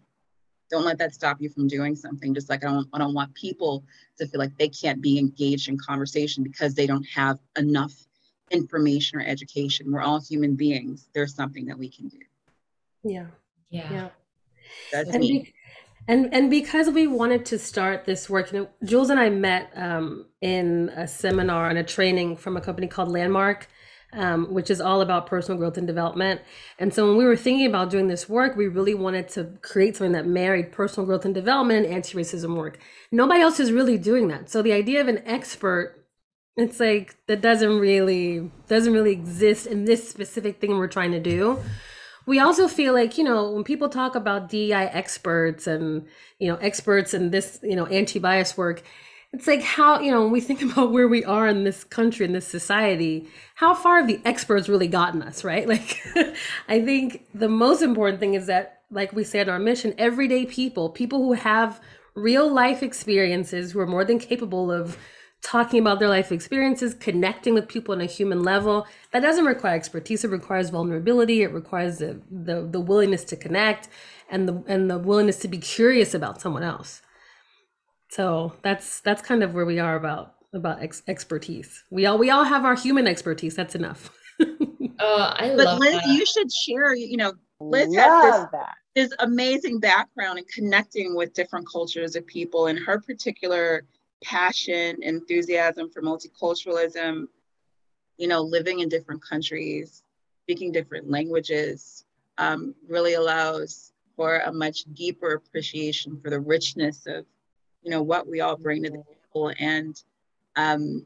Don't let that stop you from doing something. Just like I don't, I don't want people to feel like they can't be engaged in conversation because they don't have enough information or education. We're all human beings. There's something that we can do. Yeah. Yeah. Yeah. That's and, me. And and because we wanted to start this work, you know, Jules and I met um, in a seminar and a training from a company called Landmark, um, which is all about personal growth and development. And so when we were thinking about doing this work, we really wanted to create something that married personal growth and development and anti-racism work. Nobody else is really doing that. So the idea of an expert, it's like that doesn't really doesn't really exist in this specific thing we're trying to do we also feel like you know when people talk about DEI experts and you know experts in this you know anti-bias work it's like how you know when we think about where we are in this country in this society how far have the experts really gotten us right? Like i think the most important thing is that like we said our mission everyday people people who have real life experiences who are more than capable of talking about their life experiences, connecting with people on a human level. That doesn't require expertise. It requires vulnerability. It requires the, the, the willingness to connect and the and the willingness to be curious about someone else. So that's that's kind of where we are about about ex- expertise. We all we all have our human expertise. That's enough. Oh, I But love Liz, that. you should share, you know, Liz has Love that. this amazing background in connecting with different cultures of people and her particular passion, enthusiasm for multiculturalism, you know, living in different countries, speaking different languages, um, really allows for a much deeper appreciation for the richness of, you know, what we all bring to the table. And, um,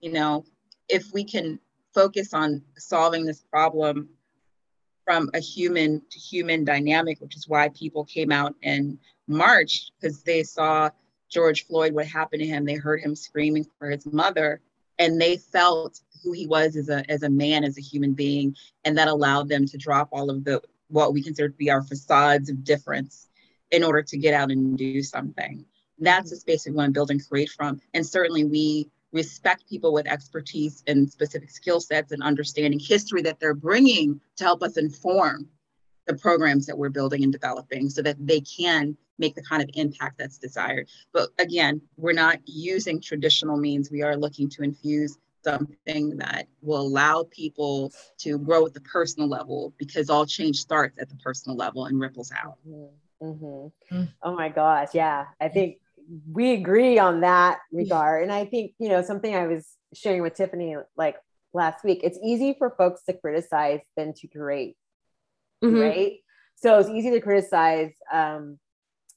you know, if we can focus on solving this problem from a human to human dynamic, which is why people came out and marched because they saw George Floyd, what happened to him. They heard him screaming for his mother, and they felt who he was as a as a man, as a human being, and that allowed them to drop all of the what we consider to be our facades of difference in order to get out and do something. That's the space we want to build and create from. And certainly we respect people with expertise and specific skill sets and understanding history that they're bringing to help us inform the programs that we're building and developing so that they can make the kind of impact that's desired. But again, we're not using traditional means. We are looking to infuse something that will allow people to grow at the personal level because all change starts at the personal level and ripples out. Mm-hmm. Mm. Oh my gosh. Yeah. I think we agree on that regard. And I think, you know, something I was sharing with Tiffany like last week, it's easy for folks to criticize than to create, Mhm. right? So it's easy to criticize, um,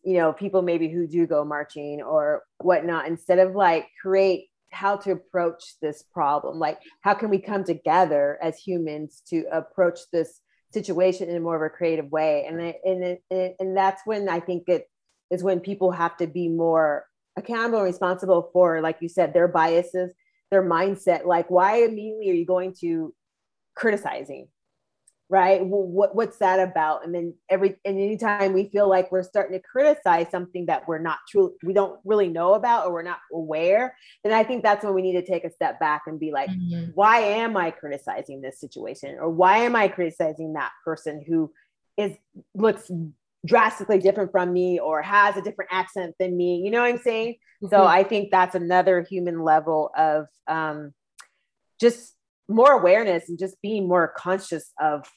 you know, people maybe who do go marching or whatnot, instead of like create how to approach this problem. Like, how can we come together as humans to approach this situation in a more of a creative way? And and it, and that's when I think it is when people have to be more accountable and responsible for, like you said, their biases, their mindset. Like, why immediately are you going to criticizing? Right? Well, what what's that about? And then every and anytime we feel like we're starting to criticize something that we're not true, we don't really know about or we're not aware, then I think that's when we need to take a step back and be like, Mhm. why am I criticizing this situation? Or why am I criticizing that person who is looks drastically different from me or has a different accent than me? You know what I'm saying? So Mhm. I think that's another human level of um, just more awareness and just being more conscious of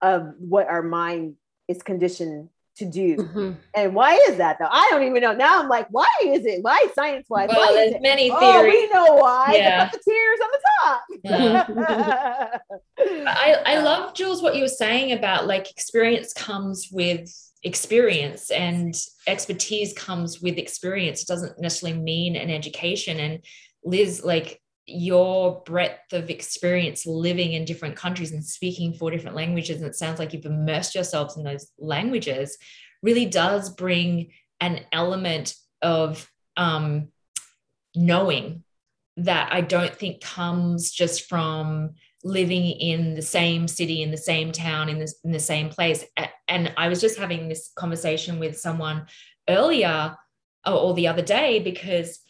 of what our mind is conditioned to do. Mhm. And why is that though? I don't even know. Now I'm like, why is it? Why science wise? Well, why there's it? many Oh, theories. we know why. Yeah. The puppeteers on the stop. Yeah. I, I love Jules what you were saying about like experience comes with experience and expertise comes with experience. It doesn't necessarily mean an education. And Liz, like your breadth of experience living in different countries and speaking four different languages, and it sounds like you've immersed yourselves in those languages, really does bring an element of um, knowing that I don't think comes just from living in the same city, in the same town, in, in the same place. And I was just having this conversation with someone earlier or the other day because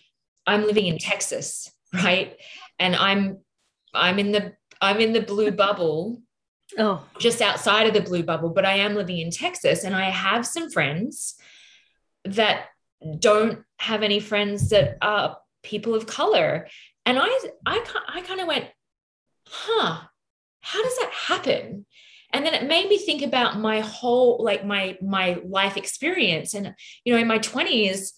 I'm living in Texas, right? And I'm I'm in the I'm in the blue bubble. Oh, just outside of the blue bubble, but I am living in Texas and I have some friends that don't have any friends that are people of color. And I I I kind of went, huh, how does that happen? And then it made me think about my whole like my my life experience. And you know, in my 20s,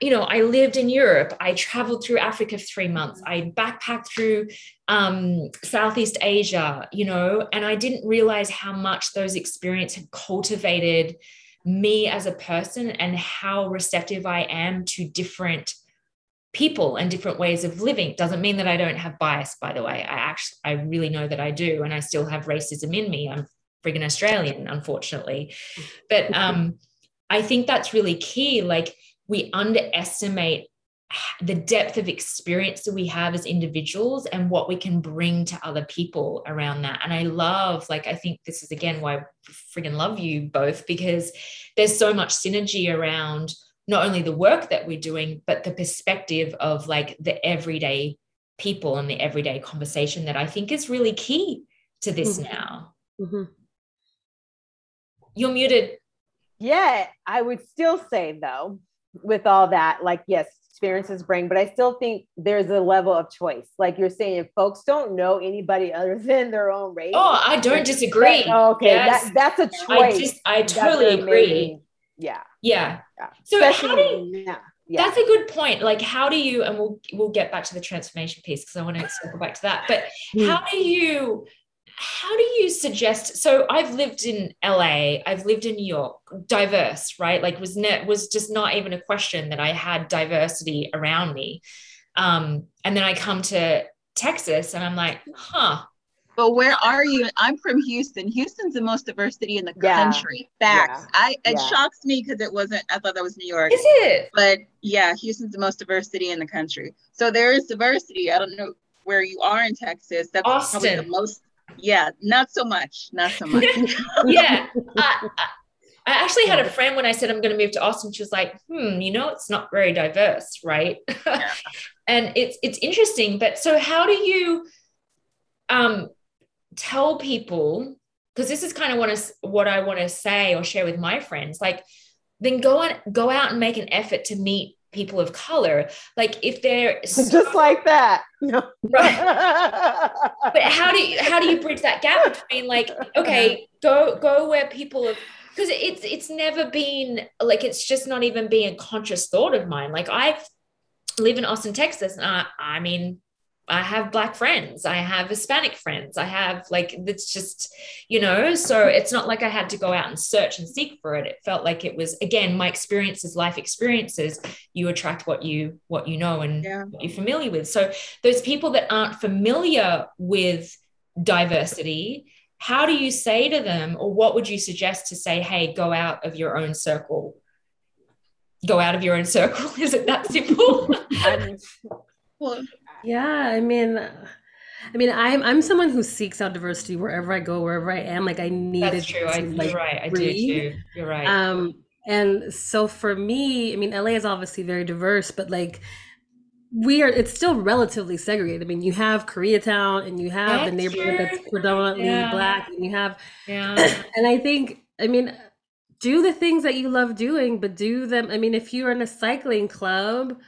you know, I lived in Europe. I traveled through Africa for three months. I backpacked through um, Southeast Asia, you know, and I didn't realize how much those experiences had cultivated me as a person and how receptive I am to different people and different ways of living. Doesn't mean that i don't have bias by the way. I actually i really know that i do and i still have racism in me. I'm friggin australian unfortunately. But um i think that's really key. Like we underestimate the depth of experience that we have as individuals and what we can bring to other people around that. And I love, like, I think this is again why I friggin' love you both because there's so much synergy around not only the work that we're doing, but the perspective of like the everyday people and the everyday conversation that I think is really key to this mm-hmm. now. Mm-hmm. You're muted. Yeah, I would still say though, with all that, like, yes, experiences bring, but I still think there's a level of choice. Like you're saying, if folks don't know anybody other than their own race. Oh, I don't disagree. okay, yes. that, that's a choice. I just, I totally agree. Yeah. Yeah. yeah. So Especially, how do you, yeah. Yeah. That's a good point. Like, how do you, and we'll we'll get back to the transformation piece because I want to circle back to that. But mm. how do you how do you suggest so i've lived in la i've lived in new york diverse right like was net was just not even a question that i had diversity around me um and then i come to texas and i'm like huh but where are you? I'm from Houston. Houston's the most diverse city in the yeah. country. Facts. Yeah. I it yeah. shocks me because it wasn't. I thought that was New York. Is it? But yeah, Houston's the most diverse city in the country. So there is diversity. I don't know where you are in Texas. That's Austin. probably the most yeah, not so much. Not so much. yeah. I, I actually had a friend when I said I'm going to move to Austin. She was like, "Hmm, you know, it's not very diverse, right?" Yeah. and it's it's interesting. But so, how do you um, tell people? Because this is kind of what is what I want to say or share with my friends. Like, then go on, go out and make an effort to meet people of color like if they're just like that. No. Right. But how do you how do you bridge that gap between like okay uh-huh. go go where people have because it's it's never been like it's just not even being a conscious thought of mine. Like i live in austin texas and I, I mean I have black friends, I have Hispanic friends, I have like it's just, you know, so it's not like I had to go out and search and seek for it. It felt like it was again my experiences, life experiences. You attract what you what you know and yeah. what you're familiar with. So those people that aren't familiar with diversity, how do you say to them, or what would you suggest to say, hey, go out of your own circle? Go out of your own circle. Is it that simple? Um, well, yeah, I mean, I mean, I'm I'm someone who seeks out diversity wherever I go, wherever I am. Like I need That's true. To, I, like, you're right. I do too. You're right. Um, and so for me, I mean, LA is obviously very diverse, but like we are it's still relatively segregated. I mean, you have Koreatown and you have that's the neighborhood true. that's predominantly yeah. black, and you have yeah. and I think, I mean, do the things that you love doing, but do them. I mean, if you're in a cycling club,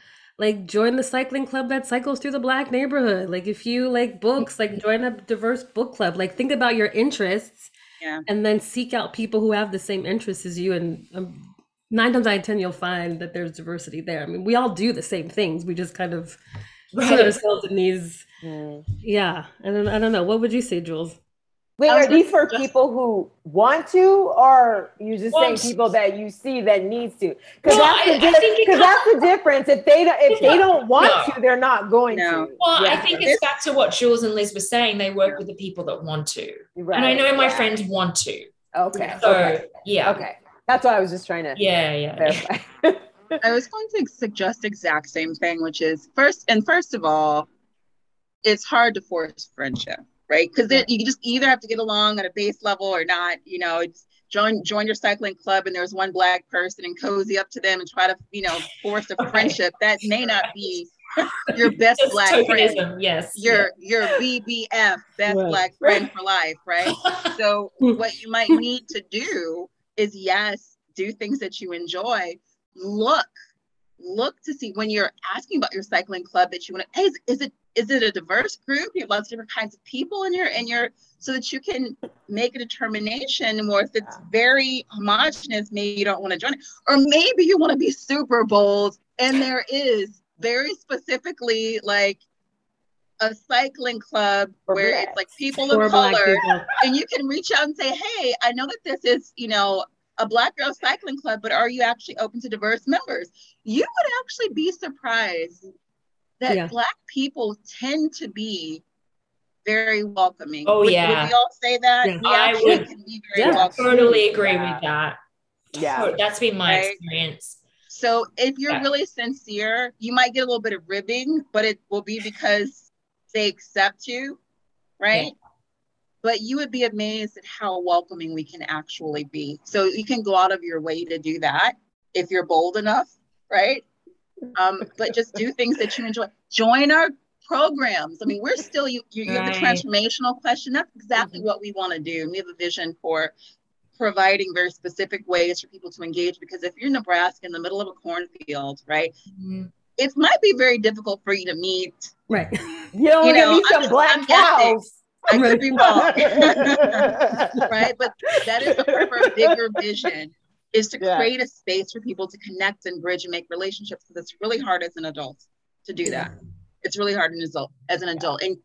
like join the cycling club that cycles through the black neighborhood like if you like books like join a diverse book club like think about your interests yeah. and then seek out people who have the same interests as you and um, nine times out of ten you'll find that there's diversity there i mean we all do the same things we just kind of right. ourselves in these. Mm. Yeah, and then I don't know. What would you say, Jules? Wait, are these for suggest- people who want to, or you just saying people that you see that needs to? Because Well, that's, the I di- think it 'cause that's the difference. If they don't, if No. they don't want No. to, they're not going No. to. Well, I Yeah. think it's back to what Jules and Liz were saying. They work with the people that want to. Right, and I know my yeah. friends want to. Okay. So, okay. yeah. Okay. That's what I was just trying to Yeah, yeah. clarify. I was going to suggest exact same thing, which is first and first of all, it's hard to force friendship, right? Because then you just either have to get along at a base level or not. You know, it's join join your cycling club and there's one black person and cozy up to them and try to you know force a Right. friendship that may not be your best Just black friend, yes. your your BBF best Right. black friend for life, right? So what you might need to do is yes, do things that you enjoy. Look, look to see when you're asking about your cycling club that you want to. Hey, is, is it is it a diverse group? You have lots of different kinds of people in your in your so that you can make a determination. Or if it's very homogenous, maybe you don't want to join it, or maybe you want to be super bold. And there is very specifically like a cycling club where it's like people of color people. and you can reach out and say, "Hey, I know that this is, you know, a Black Girl Cycling Club, but are you actually open to diverse members?" You would actually be surprised that Yeah. Black people tend to be very welcoming. Oh, Would- would, yeah. we all say that? Yeah. I would- can be very Yeah. welcoming. Totally agree Yeah. with that. Yeah. To- That's been my Right. experience. So if you're Yeah. really sincere, you might get a little bit of ribbing, but it will be because they accept you, right? But you would be amazed at how welcoming we can actually be. So you can go out of your way to do that if you're bold enough, right? Um, but just do things that you enjoy. Join our programs. I mean, we're still you. You, you have the transformational question. That's exactly what we want to do. We have a vision for providing very specific ways for people to engage because if you're in Nebraska in the middle of a cornfield, right, Mhm. it might be very difficult for you to meet. Right. You know, You give know, me I'm some black I'm cows. I could be wrong, right. right? But that is a part of our bigger vision is to Yeah. create a space for people to connect and bridge and make relationships because it's really hard as an adult to do that. It's really hard as, adult, as an adult. And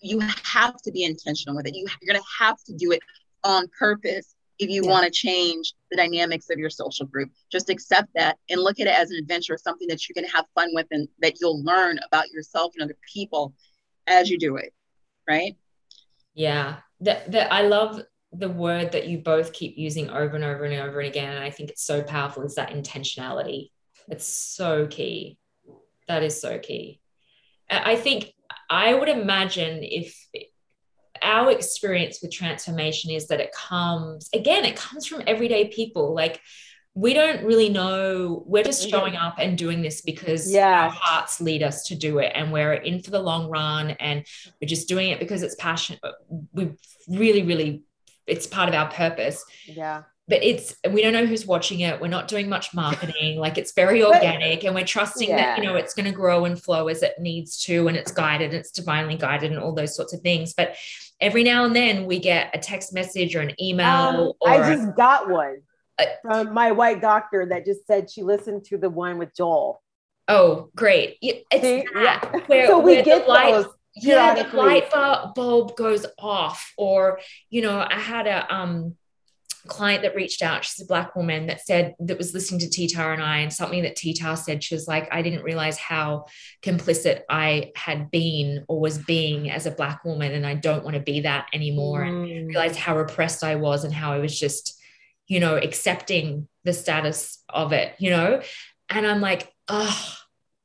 you have to be intentional with it. You, you're going to have to do it on purpose if you Yeah. want to change the dynamics of your social group. Just accept that and look at it as an adventure, something that you're going to have fun with and that you'll learn about yourself and other people as you do it. Right? Yeah. That that I love the word that you both keep using over and over and over and again. And I think it's so powerful is that intentionality. It's so key. That is so key. I think I would imagine if our experience with transformation is that it comes again, it comes from everyday people. Like we don't really know. We're just Mhm. showing up and doing this because Yeah. our hearts lead us to do it, and we're in for the long run, and we're just doing it because it's passion. We really, really, it's part of our purpose. Yeah. But it's we don't know who's watching it. We're not doing much marketing. like it's very But- organic, and we're trusting that you know it's going to grow and flow as it needs to, and it's guided, it's divinely guided, and all those sorts of things. But every now and then we get a text message or an email Um, or I just got one Uh, from my white doctor that just said she listened to the one with Joel. oh great, Yeah, it's See? that Yeah. where, so we get those. Yeah, the light bulb bulb goes off, or you know, I had a um client that reached out. She's a black woman that said that was listening to Tita and I, and something that Tita said. She was like, I didn't realize how complicit I had been or was being as a black woman, and I don't want to be that anymore. And Mm. realized how repressed I was and how I was just, you know, accepting the status of it, you know? And I'm like, oh,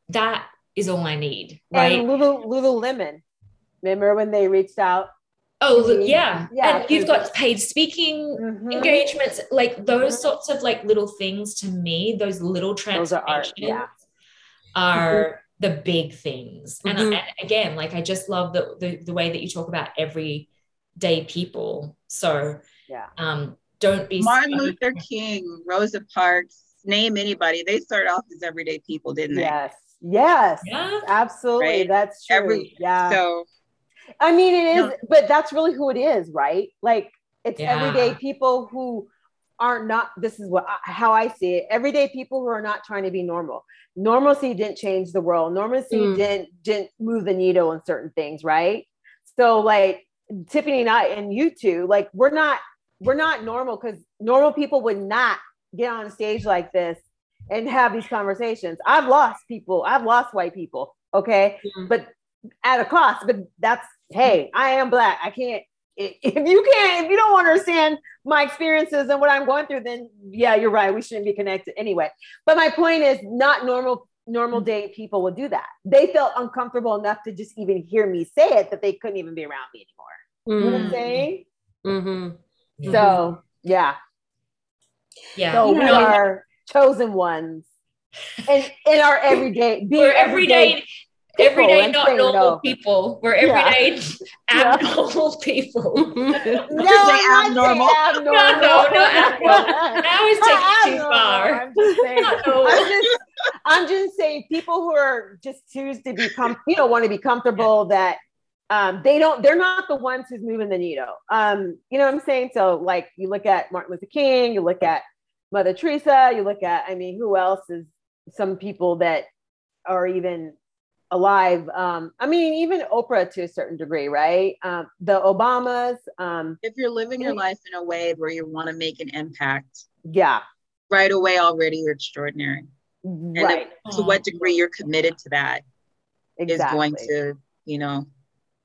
that is all I need, right? And Lulu, Lululemon. Remember when they reached out? oh, Mhm. yeah. Yeah, And you've got paid speaking Mhm. engagements, like those Mhm. sorts of like little things to me, those little Those are art, yeah. are the big things. And, and again, like I just love the, the the way that you talk about everyday people. So Yeah. um don't be Martin so- Luther King, Rosa Parks, name anybody. They started off as everyday people, didn't they? Yes. Yes. Yeah. Absolutely. Right. That's true. Every- yeah. So I mean, it is, No. but that's really who it is, right? Like it's Yeah. everyday people who are not this is what how i see it everyday people who are not trying to be normal normalcy didn't change the world normalcy mm. didn't didn't move the needle in certain things right so like tiffany and i and you two like we're not we're not normal because normal people would not get on a stage like this and have these conversations i've lost people i've lost white people okay mm. but at a cost but that's hey i am black i can't if you can't, if you don't understand my experiences and what I'm going through, then yeah, you're right. We shouldn't be connected anyway. But my point is, not normal normal day people would do that. They felt uncomfortable enough to just even hear me say it that they couldn't even be around me anymore. Mm-hmm. You know what I'm mm-hmm. saying? Mm-hmm. So yeah, yeah. So we are chosen ones, and in our everyday, being everyday, everyday everyday not normal no. people. We're everyday yeah. abnormal people. no, I'm abnormal. abnormal. No, no, no, abnormal. Now is taking too far. I'm just saying. I'm just, I'm just saying people who are just choose to become, you know, want to be comfortable that um, they don't, they're not the ones who's moving the needle. Um, you know what I'm saying? So like you look at Martin Luther King, you look at Mother Teresa, you look at, I mean, who else is some people that are even alive. Um, I mean, even Oprah to a certain degree, right? Um, the Obamas. Um, if you're living your life in a way where you want to make an impact, yeah, right away already you're extraordinary. Right. And to what degree you're committed to that exactly. is going to, you know.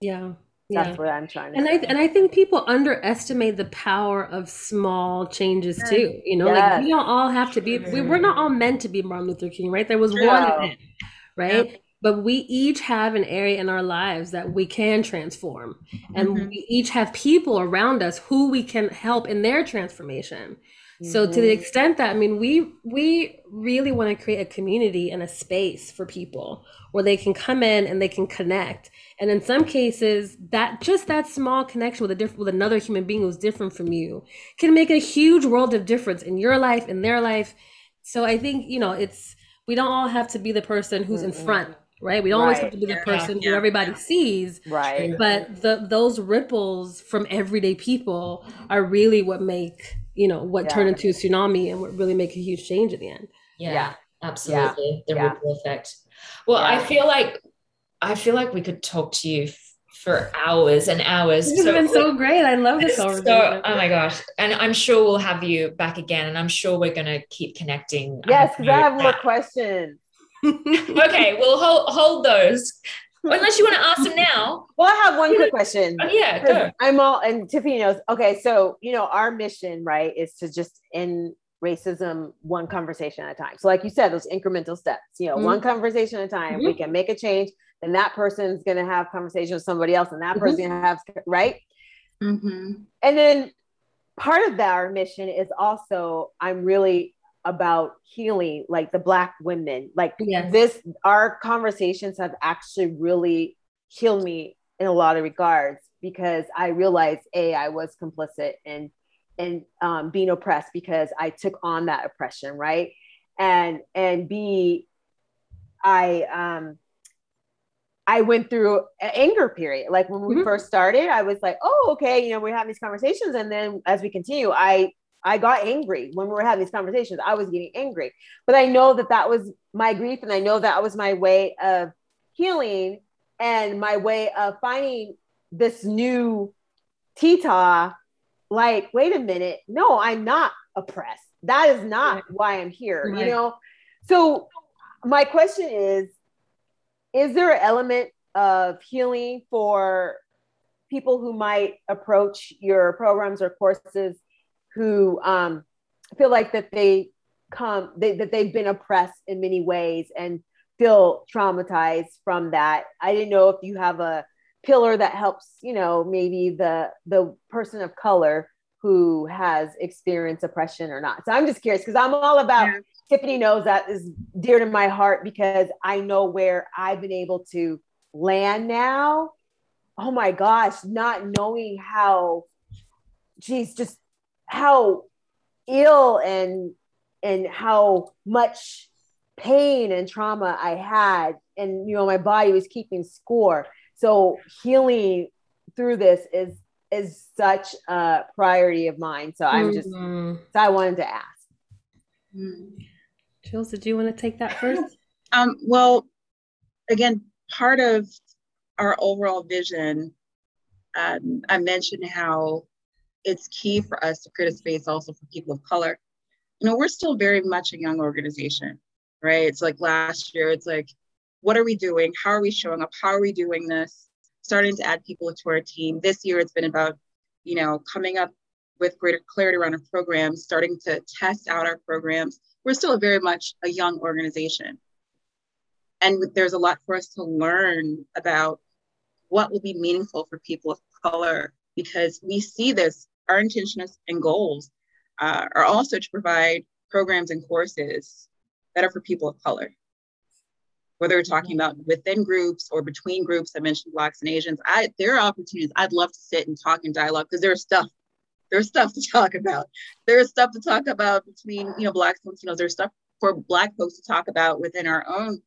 Yeah. Yeah. That's what I'm trying to and say. I and I think people underestimate the power of small changes too. You know, yes. like we don't all have to be we, we're not all meant to be Martin Luther King, right? There was True. one right? but we each have an area in our lives that we can transform and mm-hmm. we each have people around us who we can help in their transformation mm-hmm. so to the mm-hmm. extent that i mean we we really want to create a community and a space for people where they can come in and they can connect and in some cases that just that small connection with a different with another human being who's different from you can make a huge world of difference in your life in their life so i think you know it's we don't all have to be the person who's mm-hmm. in front right? We don't right. always have to be the person yeah. who everybody yeah. sees, right? But the those ripples from everyday people are really what make you know what yeah. turn into a tsunami and what really make a huge change at the end. Yeah, yeah. absolutely, the ripple effect. Well, I feel like I feel like we could talk to you for hours and hours. This has so, been so great. I love this conversation. So, oh my gosh. And I'm sure we'll have you back again. And I'm sure we're going to keep connecting. Um, yes, because I have more questions okay, well hold hold those. Unless you want to ask them now. Well, I have one quick question. Oh, yeah, go. I'm all and Tiffany knows. Okay, so you know our mission, right, is to just end racism one conversation at a time. So, like you said, those incremental steps. You know, mm-hmm. one conversation at a time. Mm-hmm. We can make a change. Then that person's going to have conversation with somebody else, and that mm-hmm. person have right. Mm-hmm. And then part of that, our mission is also I'm really about healing like the black women like yes. this our conversations have actually really healed me in a lot of regards because i realized a i was complicit in in um, being oppressed because i took on that oppression right and and b i um I went through an anger period. Like when we mm-hmm. first started, I was like, oh, okay, you know, we're having these conversations. And then as we continue, I I got angry when we were having these conversations. I was getting angry, but I know that that was my grief, and I know that was my way of healing and my way of finding this new Tita. Like, wait a minute, no, I'm not oppressed. That is not why I'm here. Right. You know, so my question is: Is there an element of healing for people who might approach your programs or courses who um, feel like that they come they, that they've been oppressed in many ways and feel traumatized from that. I didn't know if you have a pillar that helps, you know, maybe the the person of color who has experienced oppression or not. So I'm just curious because I'm all about yeah. Tiffany knows that is dear to my heart because I know where I've been able to land now. Oh my gosh, not knowing how geez, just how ill and and how much pain and trauma I had and you know my body was keeping score so healing through this is is such a priority of mine. So I'm just Mhm. so I wanted to ask. Jules, did you want to take that first? Um, well, again, part of our overall vision, um, I mentioned how it's key for us to create a space also for people of color. You know, we're still very much a young organization, right? It's like last year, it's like, what are we doing? How are we showing up? How are we doing this? Starting to add people to our team. This year, it's been about, you know, coming up with greater clarity around our programs, starting to test out our programs. We're still very much a young organization and there's a lot for us to learn about what will be meaningful for people of color because we see this our intentions and goals uh, are also to provide programs and courses that are for people of color whether we're talking about within groups or between groups i mentioned blacks and asians i there are opportunities i'd love to sit and talk and dialogue because there's stuff there's stuff to talk about there's stuff to talk about between you know blacks and latinos there's stuff for black folks to talk about within our own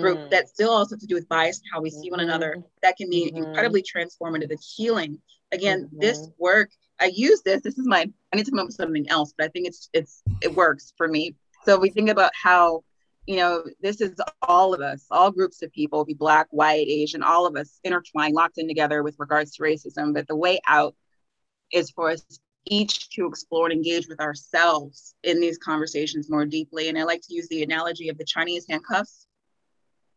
group Mhm. that still also have to do with bias and how we see one another Mhm. that can be Mhm. incredibly transformative and healing again this Mhm. work i use this this is my i need to come up with something else but i think it's it's it works for me so we think about how you know this is all of us all groups of people be black white asian all of us intertwined locked in together with regards to racism but the way out is for us each to explore and engage with ourselves in these conversations more deeply and i like to use the analogy of the chinese handcuffs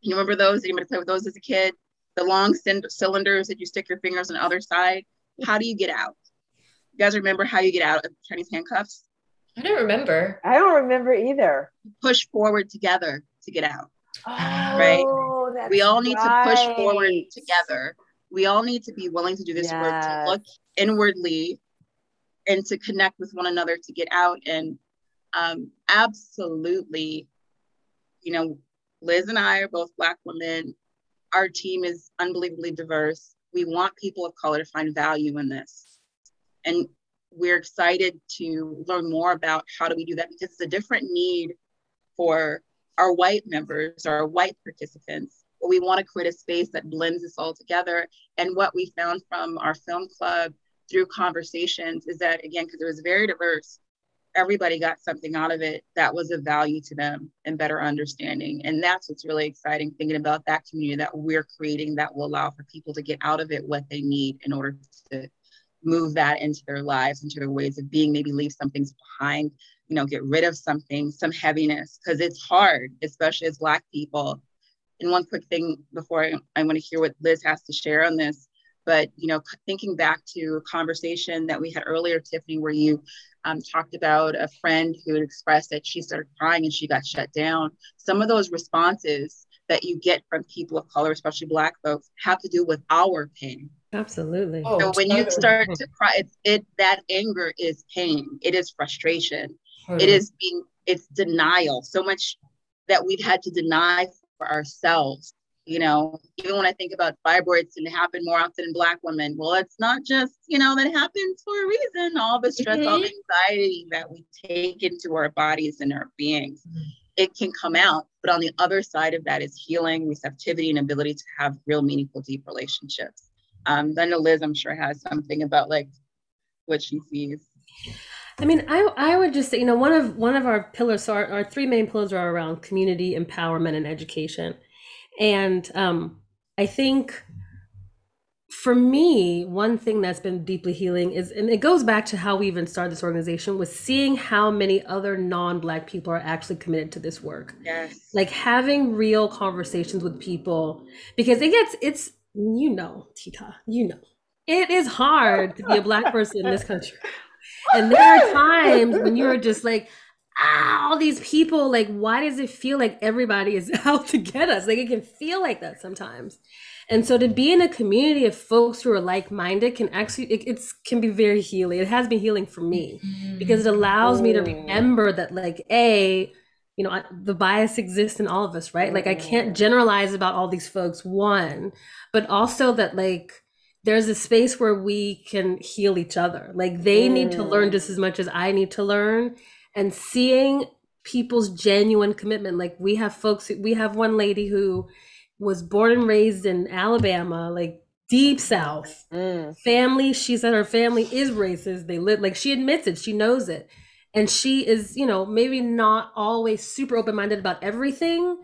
you remember those? Anybody play with those as a kid? The long cylinders that you stick your fingers on the other side. How do you get out? You guys remember how you get out of Chinese handcuffs? I don't remember. I don't remember either. Push forward together to get out. Right. Oh, that's We all need to push forward together. We all need to be willing to do this work to look inwardly and to connect with one another to get out. And um, absolutely, you know, Liz and I are both Black women. Our team is unbelievably diverse. We want people of color to find value in this. And we're excited to learn more about how do we do that because it's a different need for our white members, our white participants. But we want to create a space that blends us all together. And what we found from our film club through conversations is that, again, because it was very diverse, everybody got something out of it that was of value to them and better understanding. And that's what's really exciting, thinking about that community that we're creating that will allow for people to get out of it what they need in order to move that into their lives, into their ways of being, maybe leave some things behind, you know, get rid of something, some heaviness, because it's hard, especially as Black people. And one quick thing before I, I want to hear what Liz has to share on this, but you know, thinking back to a conversation that we had earlier, Tiffany, where you um, talked about a friend who had expressed that she started crying and she got shut down. Some of those responses that you get from people of color, especially Black folks, have to do with our pain. Absolutely. Oh, So when you start to cry, it's, it that anger is pain. It is frustration. It Totally. is being. It's denial. So much that we've had to deny for ourselves. You know, even when I think about fibroids and happen more often in Black women, well, it's not just you know that happens for a reason. All the stress, all the anxiety that we take into our bodies and our beings, Mhm. it can come out. But on the other side of that is healing, receptivity, and ability to have real, meaningful, deep relationships. Um, I know Liz, I'm sure, has something about like what she sees. I mean, I I would just say, you know, one of one of our pillars, so our, our three main pillars are around community empowerment and education, and um, I think for me, one thing that's been deeply healing is, and it goes back to how we even started this organization, was seeing how many other non-black people are actually committed to this work Yes. like having real conversations with people because it gets it's you know tita you know. It is hard to be a black person in this country. And there are times when you're just like ah, all these people like why does it feel like everybody is out to get us? Like it can feel like that sometimes. And so to be in a community of folks who are like-minded can actually it, it's can be very healing. It has been healing for me because it allows me to Mm. remember that like a you know I, the bias exists in all of us right like i can't Mm. generalize about all these folks one but also that like there's a space where we can heal each other like they need to learn Mm. just as much as i need to learn and seeing people's genuine commitment like we have folks we have one lady who was born and raised in alabama like deep south. Mm. Family, she said her family is racist. They live like she admits it, she knows it. And she is, you know, maybe not always super open minded about everything,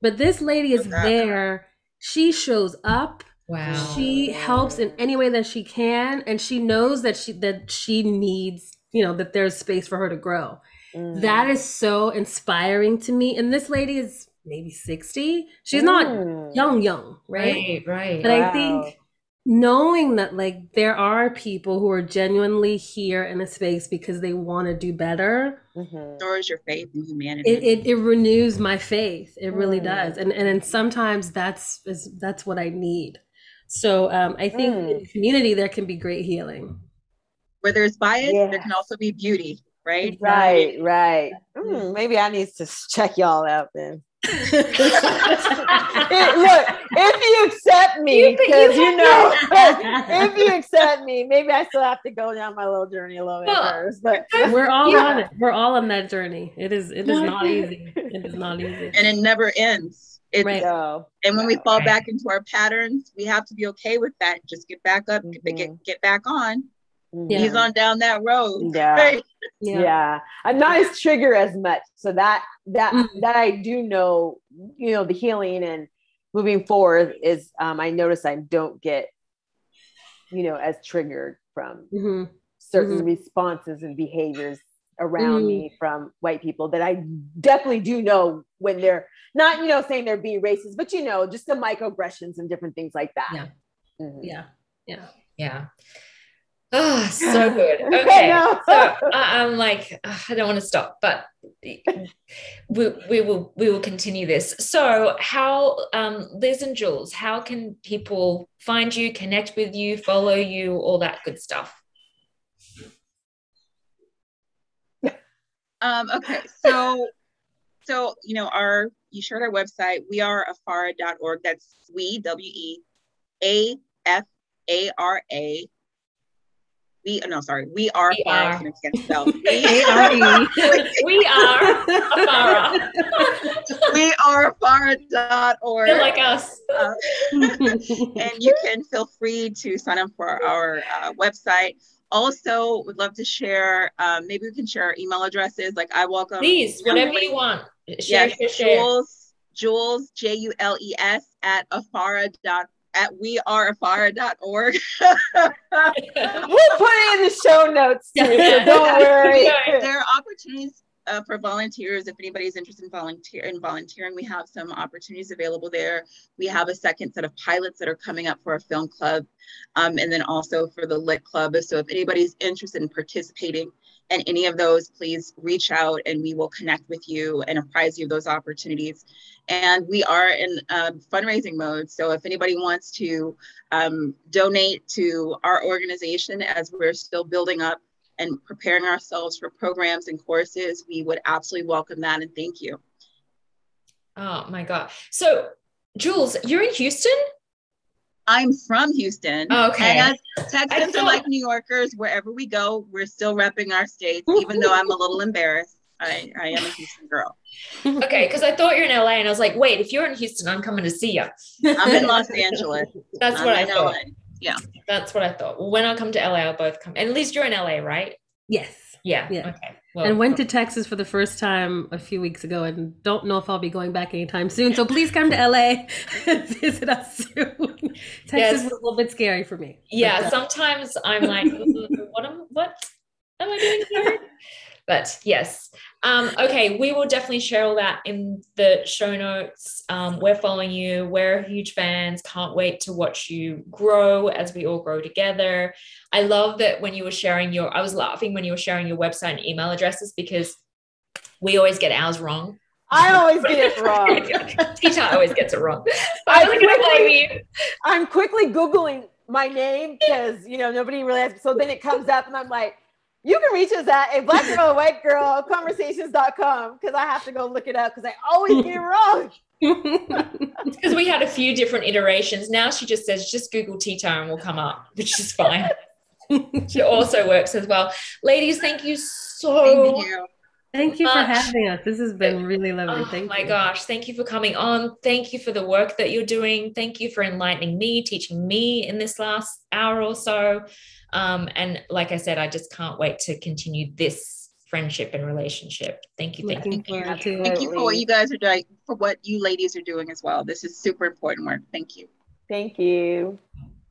but this lady is Exactly. there. She shows up. Wow. She helps in any way that she can, and she knows that she that she needs, you know, that there's space for her to grow. Mm. That is so inspiring to me. And this lady is maybe 60. She's not Mm. young, young, right? right, right. But I think knowing that like there are people who are genuinely here in a space because they want to do better, Mhm. Restores your faith in humanity. it, it, it renews my faith. It really Mm. does. And and then sometimes that's is that's what I need. So um, I think Mm. in community there can be great healing. Where there's bias, Yeah. there can also be beauty, right? Right, right. Mm, maybe I need to check y'all out then. It- look, if you accept me, You- you because you, know, if you accept me, maybe I still have to go down my little journey a little bit Well, first. But We're all Yeah. on it. We're all on that journey. It is it is not easy. It is not easy. And it never ends. It's, Right. no, And when we fall Right. back into our patterns, we have to be okay with that. Just get back up, get, Mhm. get, get back on. Yeah. He's on down that road. Yeah. Right? yeah. i'm not as trigger as much so that that Mhm. that i do know you know the healing and moving forward is um i notice i don't get you know as triggered from Mhm. certain Mm-hmm. responses and behaviors around Mhm. me from white people that i definitely do know when they're not you know saying they're being racist but you know just the microaggressions and different things like that Yeah. Mhm. Yeah. Yeah. yeah. Oh, so good. Okay. so I, I'm like, I don't want to stop, but we, we will we will continue this. So, how, um, Liz and Jules, how can people find you, connect with you, follow you, all that good stuff? Um, okay, so so you know, our you shared our website, we are afara.org. That's we W E A F A R A. We no sorry, we are We Afara. are. I can't. A-R-E. We are Afara. we are afara.org. They're like us. and you can feel free to sign up for our uh, website. Also, would love to share. Um, maybe we can share our email addresses. Like I welcome. Please, whatever everybody- you want. Share, Yes, share, share. Jules, Jules, J U L E S at afara dot at weareafara.org. we'll put it in the show notes too, so don't worry there are opportunities uh, for volunteers. If anybody's interested in volunteer in volunteering, we have some opportunities available there. We have a second set of pilots that are coming up for our film club, um, and then also for the lit club. So if anybody's interested in participating in any of those, please reach out and we will connect with you and apprise you of those opportunities. And we are in um, fundraising mode. So if anybody wants to um, donate to our organization as we're still building up and preparing ourselves for programs and courses, we would absolutely welcome that and thank you. Oh my God. So, Jules, you're in Houston? I'm from Houston. Oh, okay. And as Texans thought- are like New Yorkers, wherever we go, we're still repping our states, even though I'm a little embarrassed. I, I am a Houston girl. Okay, because I thought you're in LA and I was like, wait, if you're in Houston, I'm coming to see you. I'm in Los Angeles. That's I'm what I thought. LA. That's what I thought. Well, when I come to LA, I'll both come. And at least you're in LA, right? yes. Yeah. Yeah. Okay. Well, and went to Texas for the first time a few weeks ago and don't know if I'll be going back anytime soon. So please come to LA and visit us soon. Texas Yes. was a little bit scary for me. yeah. But, uh, Sometimes I'm like, "Mm, what am what am I doing here? But yes. Um, okay, we will definitely share all that in the show notes. Um, we're following you. We're huge fans. Can't wait to watch you grow as we all grow together. I love that when you were sharing your, I was laughing when you were sharing your website and email addresses because we always get ours wrong. I always get it wrong. Tita always gets it wrong. I I'm blame you. I'm quickly Googling my name because, you know, nobody really has. So then it comes up and I'm like, you can reach us at a black girl, white girl conversations.com because I have to go look it up because I always get it wrong. Because we had a few different iterations. Now she just says, just Google Tita and we'll come up, which is fine. she also works as well. Ladies, thank you so Thank you. Thank you much. for having us. This has been really lovely. Oh Thank my you. gosh. Thank you for coming on. Thank you for the work that you're doing. Thank you for enlightening me, teaching me in this last hour or so. Um, and like I said, I just can't wait to continue this friendship and relationship. Thank you. Thank you. Thank you. Thank you for what you guys are doing, for what you ladies are doing as well. This is super important work. Thank you. Thank you.